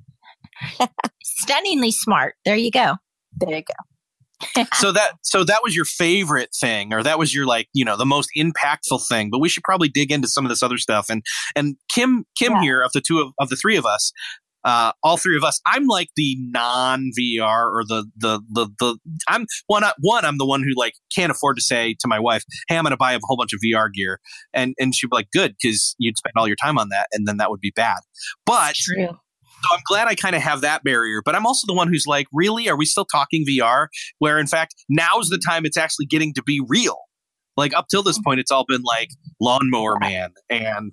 Stunningly smart. There you go. There you go so that so that was your favorite thing or that was your like you know the most impactful thing but we should probably dig into some of this other stuff and and kim kim yeah. here of the two of, of the three of us uh, all three of us. I'm like the non VR or the the the the. I'm one. One. I'm the one who like can't afford to say to my wife, "Hey, I'm going to buy a whole bunch of VR gear," and and she'd be like, "Good," because you'd spend all your time on that, and then that would be bad. But True. So I'm glad I kind of have that barrier, but I'm also the one who's like, really? Are we still talking VR? Where in fact, now's the time it's actually getting to be real. Like up till this point, it's all been like Lawnmower Man and,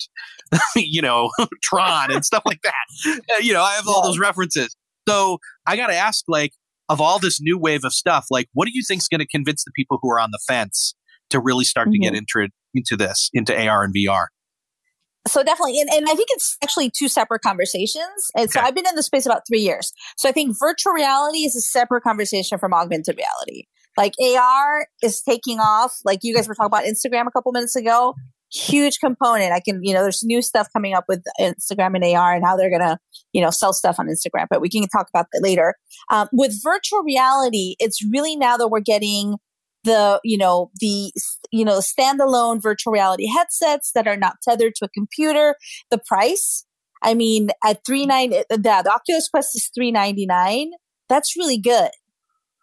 you know, Tron and stuff like that. Uh, you know, I have all those references. So I got to ask, like, of all this new wave of stuff, like, what do you think is going to convince the people who are on the fence to really start mm-hmm. to get mm-hmm. into, into this, into AR and VR? So definitely and, and i think it's actually two separate conversations. And so i've been in the space about three years. So i think virtual reality is a separate conversation from augmented reality. Like ar is taking off. Like you guys were talking about instagram a couple minutes ago. Huge component. I can you know there's new stuff coming up with instagram and ar and how they're gonna you know sell stuff on instagram but we can talk about that later. Um, with virtual reality it's really now that we're getting the you know the you know standalone virtual reality headsets that are not tethered to a computer the price i mean at 39 eh, the, the oculus quest is 399 that's really good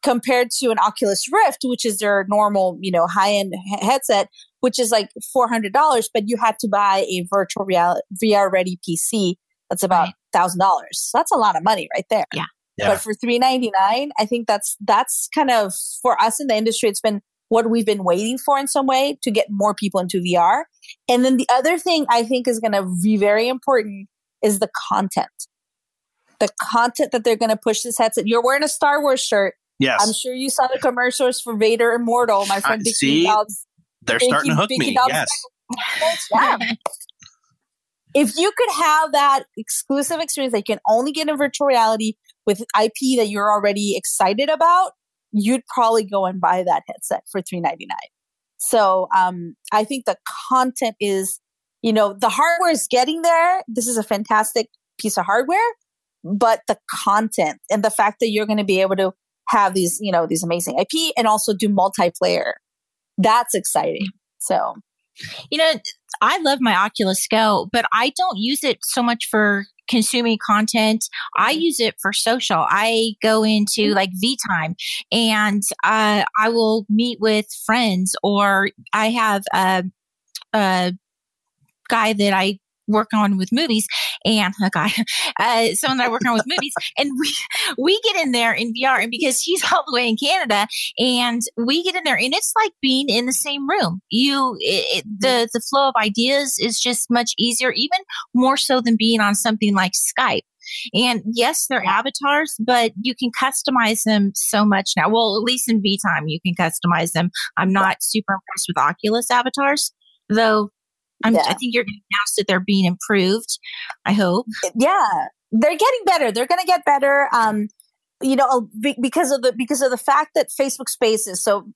compared to an oculus rift which is their normal you know high end headset which is like $400 but you had to buy a virtual reality vr ready pc that's about $1000 so that's a lot of money right there. Yeah yeah. But for 399, I think that's that's kind of for us in the industry it's been what we've been waiting for in some way to get more people into VR. And then the other thing I think is going to be very important is the content. The content that they're going to push this headset. You're wearing a Star Wars shirt. Yes. I'm sure you saw the commercials for Vader Immortal. My friend uh, see, Dobbs. They're starting to hook me. Yes. yeah. if you could have that exclusive experience that you can only get in virtual reality with IP that you're already excited about, you'd probably go and buy that headset for 399 so um, i think the content is you know the hardware is getting there. This is a fantastic piece of hardware but the content and the fact that you're going to be able to have these you know these amazing ip and also do multiplayer that's exciting. So you know i love my oculus go but i don't use it so much for consuming content. I mm-hmm. use it for social. I go into mm-hmm. like V time and uh, I will meet with friends or I have a, a guy that I work on with movies and a guy, uh, someone that I work on with movies, and we we get in there in VR, and because he's all the way in Canada, and we get in there, and it's like being in the same room. You, it, the the flow of ideas is just much easier, even more so than being on something like Skype. And yes, they're avatars, but you can customize them so much now. Well, at least in vTime, you can customize them. I'm not super impressed with Oculus avatars, though yeah. i think you're going to announce that they're being improved i hope yeah they're getting better they're going to get better um you know because of the because of the fact that facebook spaces so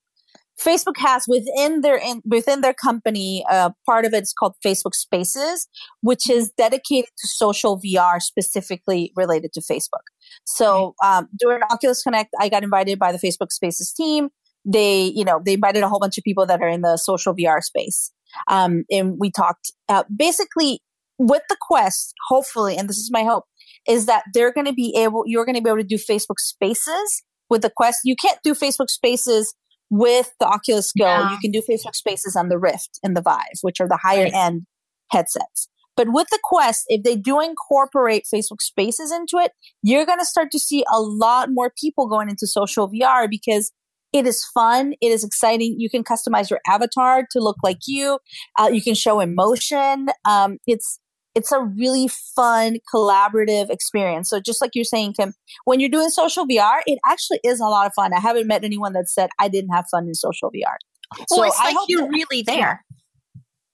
Facebook has within their in, within their company, uh, part of it is called Facebook Spaces, which is dedicated to social VR specifically related to Facebook. So um, during Oculus Connect, I got invited by the Facebook Spaces team. They, you know, they invited a whole bunch of people that are in the social VR space, um, and we talked uh, basically with the Quest. Hopefully, and this is my hope, is that they're going to be able, you're going to be able to do Facebook Spaces with the Quest. You can't do Facebook Spaces with the Oculus Go, yeah. you can do Facebook Spaces on the Rift and the Vive, which are the higher right. end headsets. But with the Quest, if they do incorporate Facebook Spaces into it, you're going to start to see a lot more people going into social VR because it is fun. It is exciting. You can customize your avatar to look like you. Uh, you can show emotion. Um, it's it's a really fun collaborative experience. So just like you're saying, Kim, when you're doing social VR, it actually is a lot of fun. I haven't met anyone that said I didn't have fun in social VR. Well, so it's I like you're that, really there.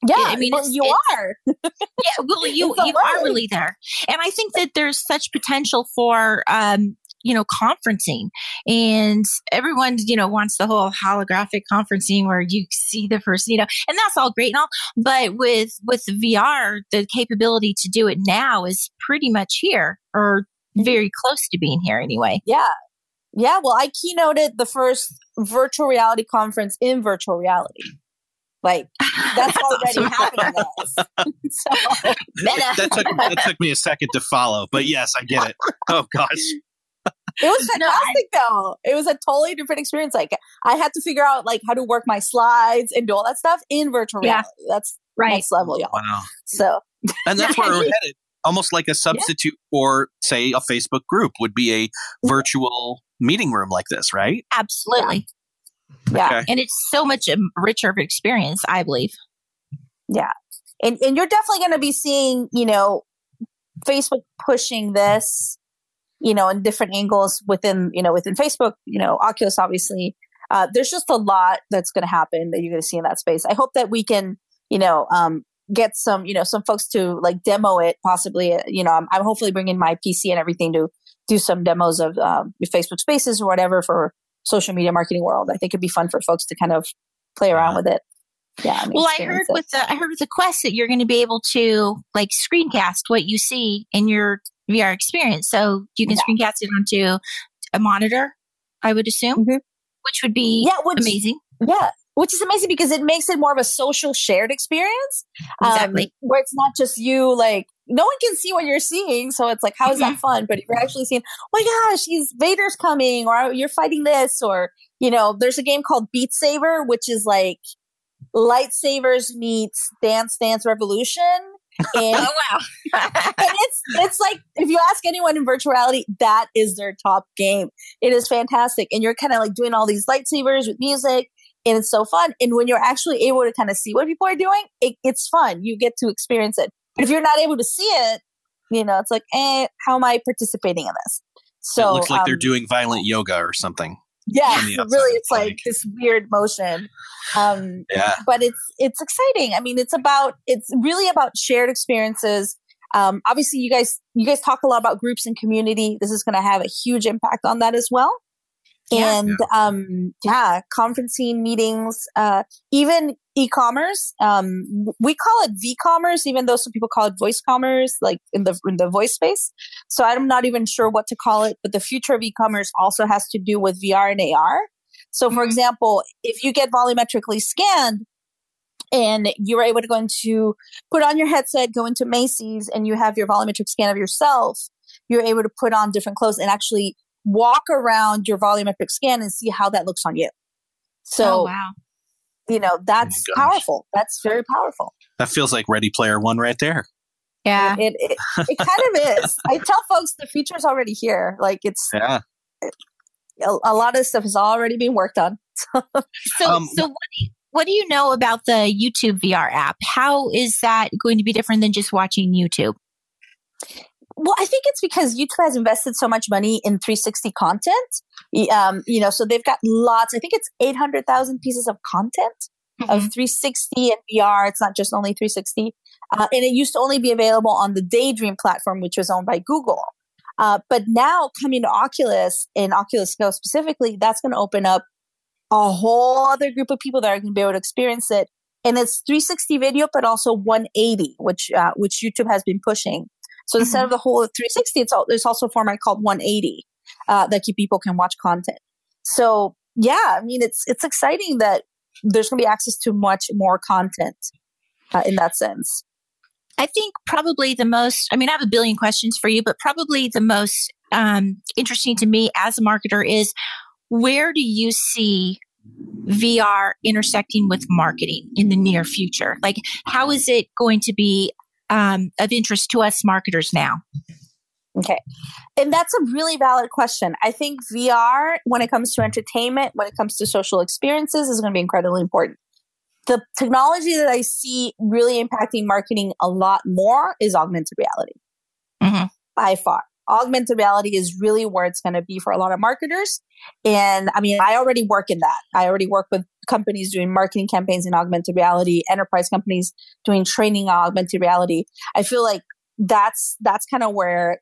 Yeah, I mean, well, you are. yeah, well, you you are really there, and I think that there's such potential for um, you know, conferencing. And everyone, you know, wants the whole holographic conferencing where you see the person, you know, and that's all great and all. But with with VR, the capability to do it now is pretty much here or mm-hmm. very close to being here anyway. Yeah. Yeah. Well, I keynoted the first virtual reality conference in virtual reality. Like that's, that's already awesome. happening. so, that, took, that took me a second to follow, but yes, I get it. Oh gosh. It was fantastic no, I, though. It was a totally different experience. Like I had to figure out like how to work my slides and do all that stuff in virtual yeah. reality. That's right. next level, y'all. Wow. So And that's where we're headed. Almost like a substitute yeah. for say a Facebook group would be a virtual meeting room like this, right? Absolutely. Yeah. Okay. And it's so much a richer of experience, I believe. Yeah. And and you're definitely going to be seeing, you know, Facebook pushing this you know, in different angles within, you know, within Facebook, you know, Oculus, obviously. Uh, there's just a lot that's going to happen that you're going to see in that space. I hope that we can, you know, um, get some, you know, some folks to like demo it possibly. Uh, you know, I'm, I'm, hopefully bringing my PC and everything to do some demos of um, Facebook spaces or whatever for social media marketing world. I think it'd be fun for folks to kind of play around with it. Yeah. I well, I heard it. with the I heard with the Quest that you're going to be able to like screencast what you see in your VR experience. So you can yeah. screencast it onto a monitor, I would assume, mm-hmm. which would be yeah, which, amazing. Yeah. Which is amazing because it makes it more of a social shared experience. Um, exactly. Um, where it's not just you, like, no one can see what you're seeing. So it's like, how is that mm-hmm. fun? But if you're actually seeing, oh my gosh, he's Vader's coming, or you're fighting this, or, you know, there's a game called Beat Saber, which is like lightsabers meets Dance Dance Revolution and, oh wow! and it's it's like if you ask anyone in virtual reality, that is their top game. It is fantastic, and you're kind of like doing all these lightsabers with music, and it's so fun. And when you're actually able to kind of see what people are doing, it, it's fun. You get to experience it. But if you're not able to see it, you know, it's like, eh, how am I participating in this? So it looks like um, they're doing violent yoga or something. Yeah, really, it's like, like this weird motion. Um, yeah, but it's it's exciting. I mean, it's about it's really about shared experiences. Um, obviously, you guys you guys talk a lot about groups and community. This is going to have a huge impact on that as well and yeah. um yeah conferencing meetings uh even e-commerce um we call it v-commerce even though some people call it voice commerce like in the in the voice space so i'm not even sure what to call it but the future of e-commerce also has to do with vr and ar so for mm-hmm. example if you get volumetrically scanned and you're able to go into put on your headset go into macy's and you have your volumetric scan of yourself you're able to put on different clothes and actually walk around your volumetric scan and see how that looks on you. So, oh, wow. You know, that's oh powerful. That's very powerful. That feels like Ready Player One right there. Yeah. It, it, it, it kind of is. I tell folks the future is already here. Like it's, yeah. It, a, a, lot of stuff is already being worked on. so, um, so what do, you, what do you know about the YouTube VR app? How is that going to be different than just watching YouTube? Well, I think it's because YouTube has invested so much money in 360 content. Um, you know, so they've got lots. I think it's 800,000 pieces of content mm-hmm. of 360 and VR. It's not just only 360. Uh, and it used to only be available on the Daydream platform, which was owned by Google. Uh, but now coming to Oculus and Oculus Go specifically, that's going to open up a whole other group of people that are going to be able to experience it. And it's 360 video, but also 180, which uh, which YouTube has been pushing. So mm-hmm. instead of the whole 360, it's all, there's also a format called 180 uh, that people can watch content. So yeah, I mean, it's it's exciting that there's going to be access to much more content uh, in that sense. I think probably the most, I mean, I have a billion questions for you, but probably the most um, interesting to me as a marketer is where do you see VR intersecting with marketing in the near future? Like, how is it going to be um, of interest to us marketers now? Okay. And that's a really valid question. I think VR, when it comes to entertainment, when it comes to social experiences, is going to be incredibly important. The technology that I see really impacting marketing a lot more is augmented reality mm-hmm. by far. Augmented reality is really where it's going to be for a lot of marketers. And I mean, I already work in that. I already work with companies doing marketing campaigns in augmented reality, enterprise companies doing training on augmented reality. I feel like that's that's kind of where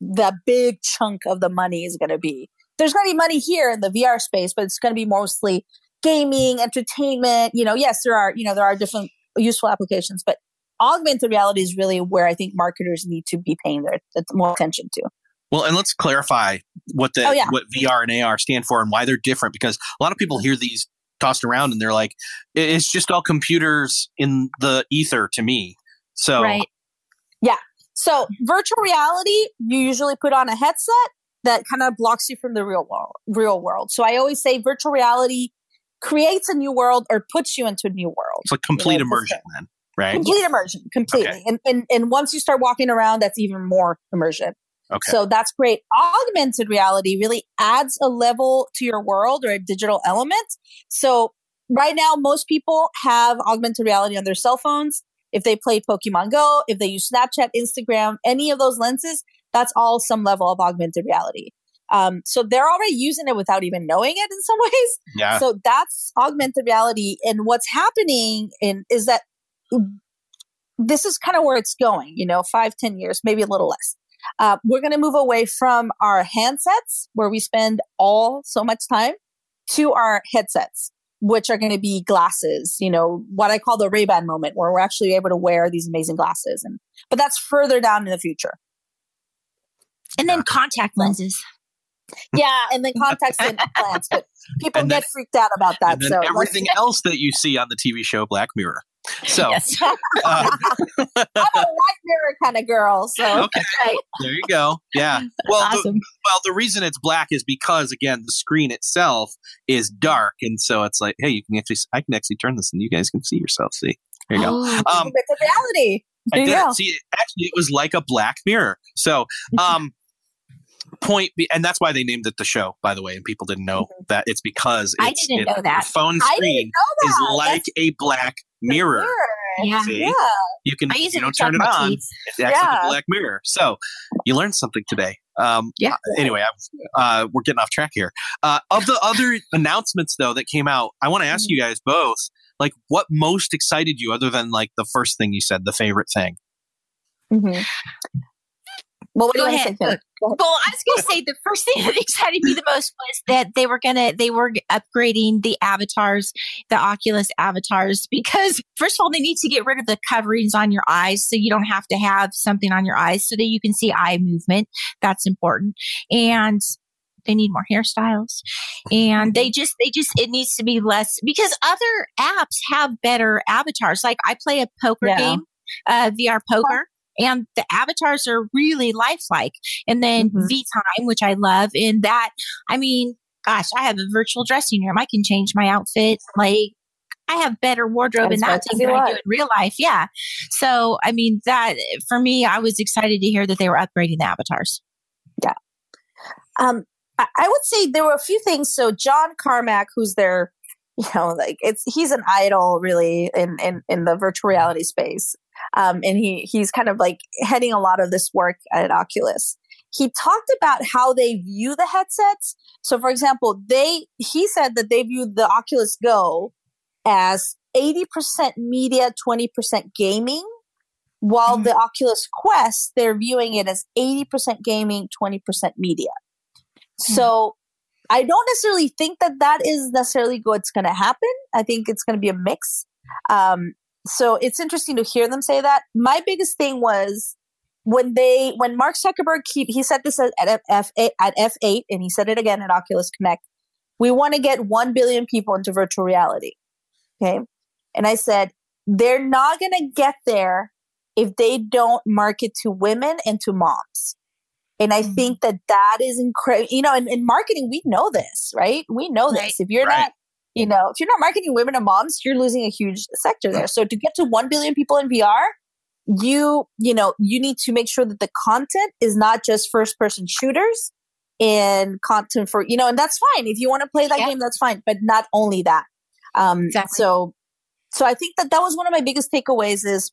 the big chunk of the money is going to be. There's going to be money here in the VR space, but it's going to be mostly gaming, entertainment. You know, yes, there are, you know, there are different useful applications, but augmented reality is really where I think marketers need to be paying their more attention to. Well, and let's clarify what the oh, yeah. what VR and AR stand for and why they're different because a lot of people hear these tossed around and they're like, it's just all computers in the ether to me. So, right. Yeah. So virtual reality, you usually put on a headset that kind of blocks you from the real world, real world. So I always say virtual reality creates a new world or puts you into a new world. It's like complete you know, immersion then, right? Complete immersion, completely. Okay. And, and and once you start walking around, that's even more immersion. Okay. So that's great. Augmented reality really adds a level to your world or a digital element. So right now, most people have augmented reality on their cell phones. If they play Pokemon Go, if they use Snapchat, Instagram, any of those lenses, that's all some level of augmented reality. Um, so they're already using it without even knowing it in some ways. Yeah. So that's augmented reality. And what's happening in, is that this is kind of where it's going, you know, five, ten years, maybe a little less. Uh, we're going to move away from our handsets where we spend all so much time to our headsets which are going to be glasses, you know, what I call the Ray-Ban moment where we're actually able to wear these amazing glasses. And, but that's further down in the future. And then contact lenses. Yeah, and then contacts and implants. But people then, get freaked out about that. so everything else that you see on the TV show Black Mirror. So yes. um, I'm a white mirror kind of girl. So okay, there you go. Yeah. Well, awesome. the, well, the reason it's black is because again the screen itself is dark, and so it's like, hey, you can actually, I can actually turn this, and you guys can see yourself. See, there you go. Oh, um, it's a reality. There I did go. see. Actually, it was like a black mirror. So, um, point be, and that's why they named it the show by the way and people didn't know mm-hmm. that it's because it's, i didn't it, know that phone screen is like that's a black mirror, mirror. Yeah. See? yeah you can you don't turn it on it's actually yeah. a black mirror so you learned something today um yeah anyway uh, we're getting off track here uh, of the other announcements though that came out i want to ask mm-hmm. you guys both like what most excited you other than like the first thing you said the favorite thing mm-hmm. Well, what do you ahead. Well, I was going to say the first thing that excited me the most was that they were going to they were upgrading the avatars, the Oculus avatars, because first of all, they need to get rid of the coverings on your eyes, so you don't have to have something on your eyes, so that you can see eye movement. That's important, and they need more hairstyles. And they just they just it needs to be less because other apps have better avatars. Like i play a poker yeah. game uh, vr poker and the avatars are really lifelike. And then mm-hmm. V Time, which I love, in that, I mean, gosh, I have a virtual dressing room. I can change my outfit. Like, I have better wardrobe in that than I do in real life. Yeah. So, I mean, that for me, I was excited to hear that they were upgrading the avatars. Yeah. Um, I would say there were a few things. So, John Carmack, who's their you know like it's he's an idol really in in in the virtual reality space um, and he he's kind of like heading a lot of this work at Oculus. He talked about how they view the headsets. So, for example, they he said that they view the Oculus Go as 80% media, 20% gaming. While mm-hmm. the Oculus Quest, they're viewing it as 80% gaming, 20% media. So I don't necessarily think that that is necessarily what's going to happen. I think it's going to be a mix. Um, so it's interesting to hear them say that. My biggest thing was when they when Mark Zuckerberg he, he said this at, F8 at F8 and he said it again at Oculus Connect. We want to get 1 billion people into virtual reality. Okay? And I said they're not going to get there if they don't market to women and to moms. And I mm-hmm. think that that is incredible. You know, in, in, marketing, we know this, right? We know this. Right. If you're right. not, you know, if you're not marketing women and moms, you're losing a huge sector there. So to get to 1 billion people in VR, you, you know, you need to make sure that the content is not just first person shooters and content for, you know, and that's fine. If you want to play that yeah. game, that's fine. But not only that. Um, exactly. So, so I think that that was one of my biggest takeaways is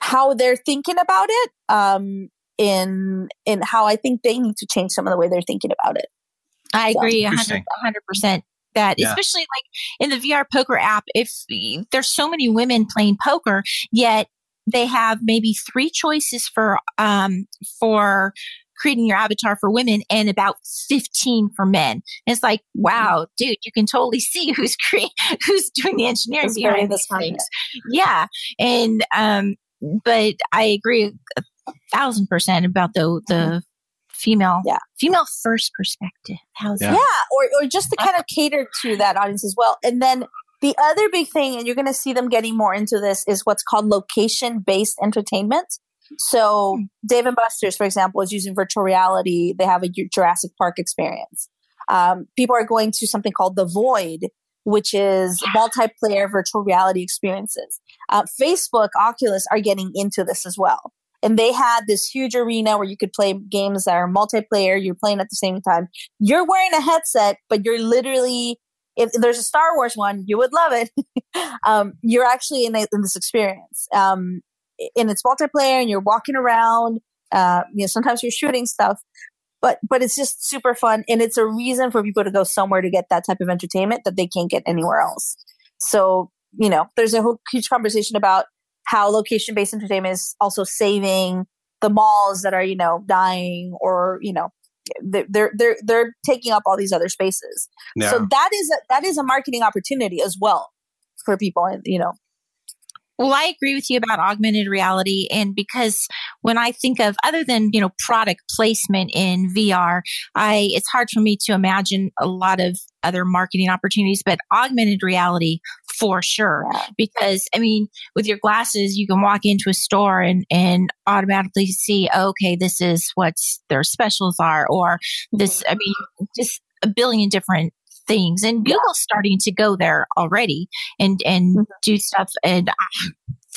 how they're thinking about it. Um, in in how I think they need to change some of the way they're thinking about it. I agree, hundred percent. That yeah. especially like in the VR poker app, if there's so many women playing poker, yet they have maybe three choices for um for creating your avatar for women and about 15 for men. And it's like, wow, dude, you can totally see who's create, who's doing the engineering it's behind these things. Yeah. And, um, but I agree thousand percent about the the mm-hmm. female yeah. female first perspective. How's yeah. yeah or, or just to kind of cater to that audience as well. And then the other big thing and you're going to see them getting more into this is what's called location based entertainment. So hmm. dave and buster's for example is using virtual reality. They have a jurassic park experience. Um, people are going to something called the void which is multiplayer virtual reality experiences. Uh, facebook oculus are getting into this as well and they had this huge arena where you could play games that are multiplayer. You're playing at the same time. You're wearing a headset, but you're literally, if there's a Star Wars one, you would love it. um, you're actually in, a, in this experience. Um, and it's multiplayer and you're walking around. Uh, you know, sometimes you're shooting stuff, but, but it's just super fun. And it's a reason for people to go somewhere to get that type of entertainment that they can't get anywhere else. So, you know, there's a whole huge conversation about how location based entertainment is also saving the malls that are, you know, dying or, you know, they're they're they're taking up all these other spaces. Yeah. So that is a, that is a marketing opportunity as well for people, and you know, well, I agree with you about augmented reality. And because when I think of other than, you know, product placement in VR, I, it's hard for me to imagine a lot of other marketing opportunities, but augmented reality for sure. Yeah. Because I mean, with your glasses, you can walk into a store and, and automatically see, okay, this is what their specials are, or this, I mean, just a billion different things and google's yeah. starting to go there already and and mm-hmm. do stuff and uh,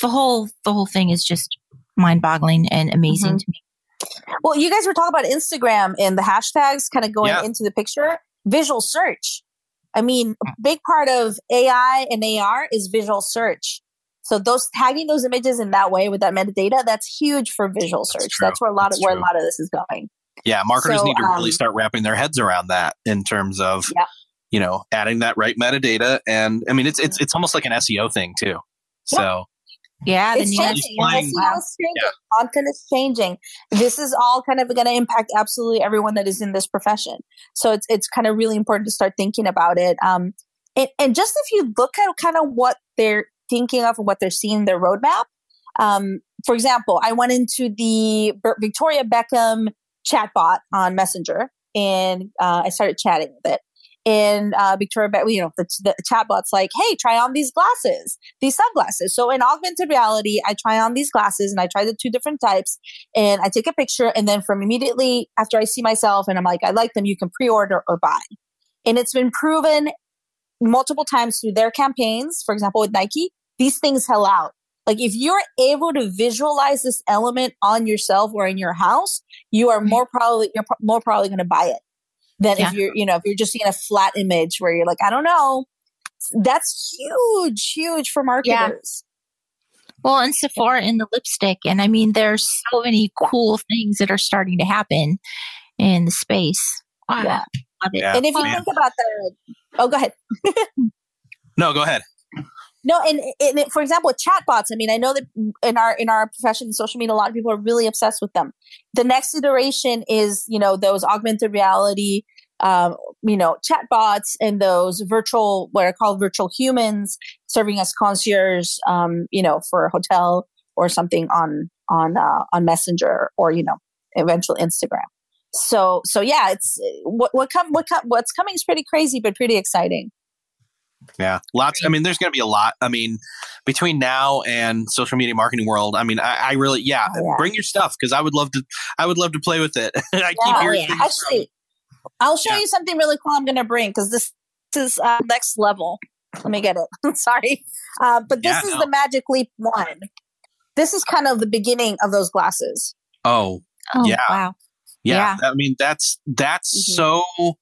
the whole the whole thing is just mind-boggling and amazing mm-hmm. to me well you guys were talking about instagram and the hashtags kind of going yeah. into the picture visual search i mean a big part of ai and ar is visual search. So those tagging those images in that way with that metadata that's huge for visual search. that's, that's where a lot that's of where a lot of this is going. Yeah marketers so, need to um, really start wrapping their heads around that in terms of yeah you know, adding that right metadata. And I mean, it's it's it's almost like an SEO thing too. So. Yeah, it's changing. changing. Yeah. Content is changing. This is all kind of going to impact absolutely everyone that is in this profession. So it's it's kind of really important to start thinking about it. Um, and, and just if you look at kind of what they're thinking of and what they're seeing in their roadmap. Um, for example, I went into the Victoria Beckham chatbot on Messenger and uh, I started chatting with it in uh, Victoria, you know, the, the chatbot's like, hey, try on these glasses, these sunglasses. So in augmented reality, I try on these glasses and I try the two different types and I take a picture. And then from immediately after I see myself and I'm like, I like them, you can pre order or buy. And it's been proven multiple times through their campaigns. For example, with Nike, these things sell out. Like if you're able to visualize this element on yourself or in your house, you are more probably, you're more probably going to buy it than yeah. if you're, you know, if you're just seeing a flat image where you're like, I don't know. That's huge, huge for marketers. Yeah. Well, and Sephora in the lipstick. And I mean, there's so many cool things that are starting to happen in the space. Wow. Yeah. yeah. And if you oh, think about the, oh, go ahead. no, go ahead. No, and, and for example, chatbots. I mean, I know that in our in our profession, social media, a lot of people are really obsessed with them. The next iteration is, you know, those augmented reality, um, you know, chatbots and those virtual, what are called virtual humans, serving as concierge, um, you know, for a hotel or something on on uh, on Messenger or you know, eventual Instagram. So so yeah, it's what what come what come, what's coming is pretty crazy, but pretty exciting. Yeah, lots. I mean, there's going to be a lot. I mean, between now and social media marketing world, I mean, I, I really, yeah, oh, yeah, bring your stuff because I would love to. I would love to play with it. I yeah, keep hearing yeah. Actually, from, I'll show you something really cool. I'm going to bring because this, this is uh, next level. Let me get it. Sorry, uh, but this is no. the Magic Leap one. This is kind of the beginning of those glasses. Oh, oh yeah, wow, yeah. I mean, that's that's mm-hmm. so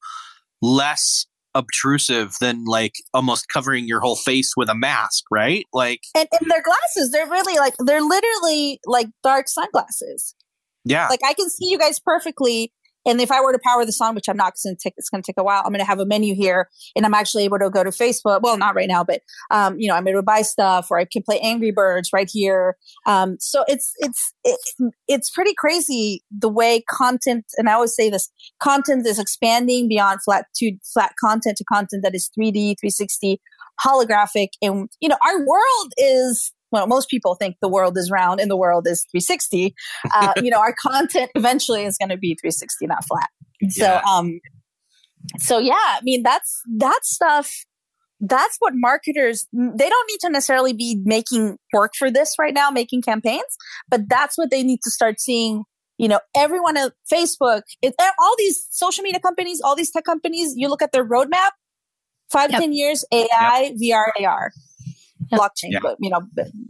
less obtrusive than like almost covering your whole face with a mask, right? Like, and, and their glasses, they're really like, they're literally like dark sunglasses. Yeah. Like I can see you guys perfectly and if I were to power this on, which I'm not, going to take, it's going to take a while. I'm going to have a menu here, and I'm actually able to go to Facebook. Well, not right now, but um, you know, I'm able to buy stuff, or I can play Angry Birds right here. Um, so it's it's it, it's pretty crazy the way content, and I always say this: content is expanding beyond flat to flat content to content that is 3D, 360, holographic, and you know, our world is well, most people think the world is round and the world is 360. Uh, you know, our content eventually is going to be 360, not flat. So, yeah. um, so yeah, I mean, that's, that stuff. That's what marketers, they don't need to necessarily be making work for this right now, making campaigns, but that's what they need to start seeing you know, everyone at Facebook, it, all these social media companies, all these tech companies, you look at their roadmap, five, yep. 10 years, AI, yep. VR, AR blockchain, yeah. but you know,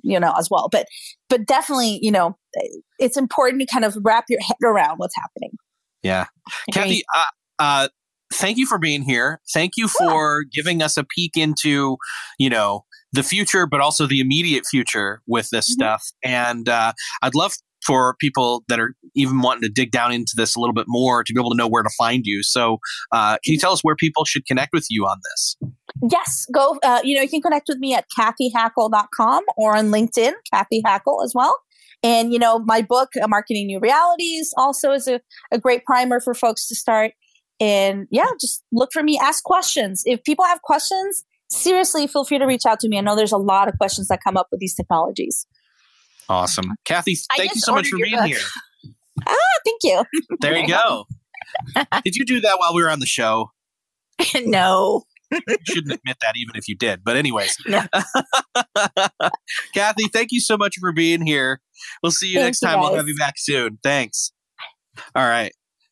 you know, as well. But but definitely, you know, it's important to kind of wrap your head around what's happening. Yeah, Cathy. Uh, uh, thank you for being here. Thank you for yeah. giving us a peek into, you know, the future, but also the immediate future with this mm-hmm. stuff. And uh, I'd love for people that are even wanting to dig down into this a little bit more to be able to know where to find you. So, uh, can you tell us where people should connect with you on this? Yes, go. Uh, you know, you can connect with me at cathyhackl.com or on LinkedIn, Cathy Hackl as well. And, you know, my book, uh, Marketing New Realities, also is a, a great primer for folks to start. And yeah, just look for me, ask questions. If people have questions, seriously, feel free to reach out to me. I know there's a lot of questions that come up with these technologies. Awesome. Cathy, thank you so much for being book. here. Ah, thank you. There you go. Did you do that while we were on the show? no. You shouldn't admit that even if you did. But anyways. Cathy, thank you so much for being here. We'll see you next time. we'll have you back soon. Thanks. All right.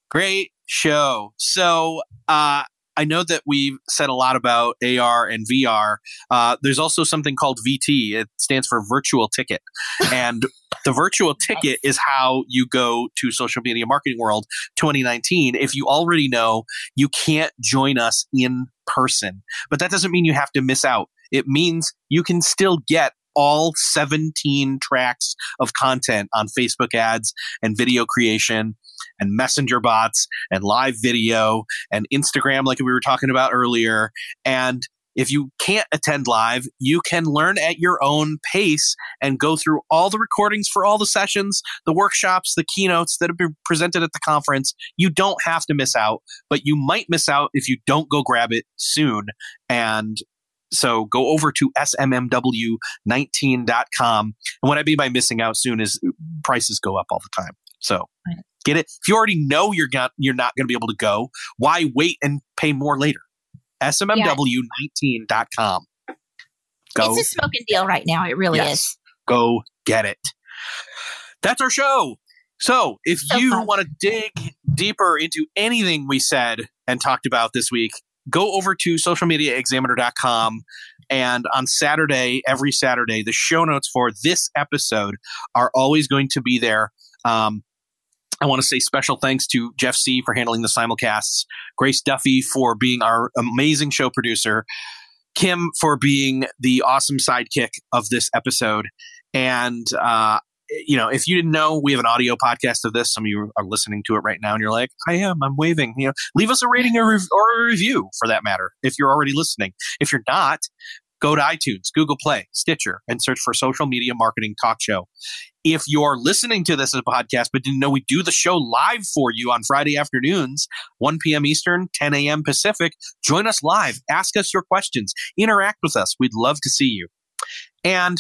Great show. So uh I know that we've said a lot about AR and VR. Uh, there's also something called VT. It stands for virtual ticket. And the virtual ticket is how you go to Social Media Marketing World 2019. If you already know, you can't join us in person. But that doesn't mean you have to miss out. It means you can still get all 17 tracks of content on Facebook ads and video creation and messenger bots and live video and Instagram, like we were talking about earlier. And if you can't attend live, you can learn at your own pace and go through all the recordings for all the sessions, the workshops, the keynotes that have been presented at the conference. You don't have to miss out, but you might miss out if you don't go grab it soon. And so go over to smmw19.com. And what I mean by missing out soon is prices go up all the time. So get it. If you already know you're got, you're not going to be able to go, why wait and pay more later? smmw19.com. Go. It's a smoking deal right now. It really yes. is. Go get it. That's our show. So if so you want to dig deeper into anything we said and talked about this week, go over to socialmediaexaminer.com and on Saturday, every Saturday, the show notes for this episode are always going to be there. Um, I want to say special thanks to Jeff Sieh for handling the simulcasts, Grace Duffy for being our amazing show producer, Kim for being the awesome sidekick of this episode. And uh, you know, if you didn't know, we have an audio podcast of this. Some of you are listening to it right now, and you're like, "I am. I'm waving." You know, leave us a rating or, rev- or a review for that matter. If you're already listening, if you're not, go to iTunes, Google Play, Stitcher, and search for Social Media Marketing Talk Show. If you're listening to this as a podcast but didn't know we do the show live for you on Friday afternoons, 1 p.m. Eastern, 10 a.m. Pacific, join us live. Ask us your questions. Interact with us. We'd love to see you. And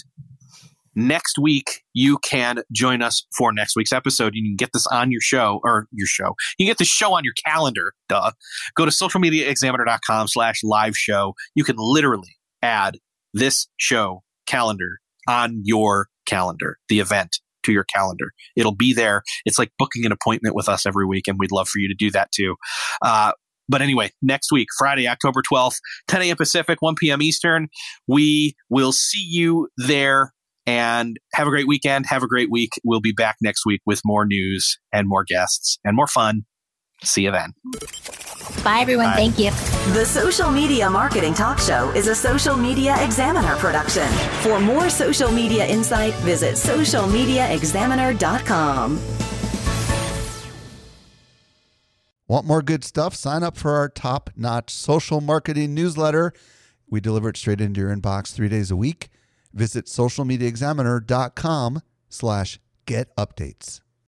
next week you can join us for next week's episode you can get this on your show or your show you can get the show on your calendar duh go to socialmediaexaminer.com slash live show you can literally add this show calendar on your calendar, the event to your calendar. It'll be there. It's like booking an appointment with us every week, and we'd love for you to do that too. Uh, but anyway, next week, Friday, October 12th, 10 a.m. Pacific, 1 p.m. Eastern, we will see you there and have a great weekend. Have a great week. We'll be back next week with more news and more guests and more fun. See you then. Bye, everyone. Bye. Thank you. The Social Media Marketing Talk Show is a Social Media Examiner production. For more social media insight, visit socialmediaexaminer.com. Want more good stuff? Sign up for our top notch social marketing newsletter. We deliver it straight into your inbox three days a week. Visit socialmediaexaminer.com slash get updates.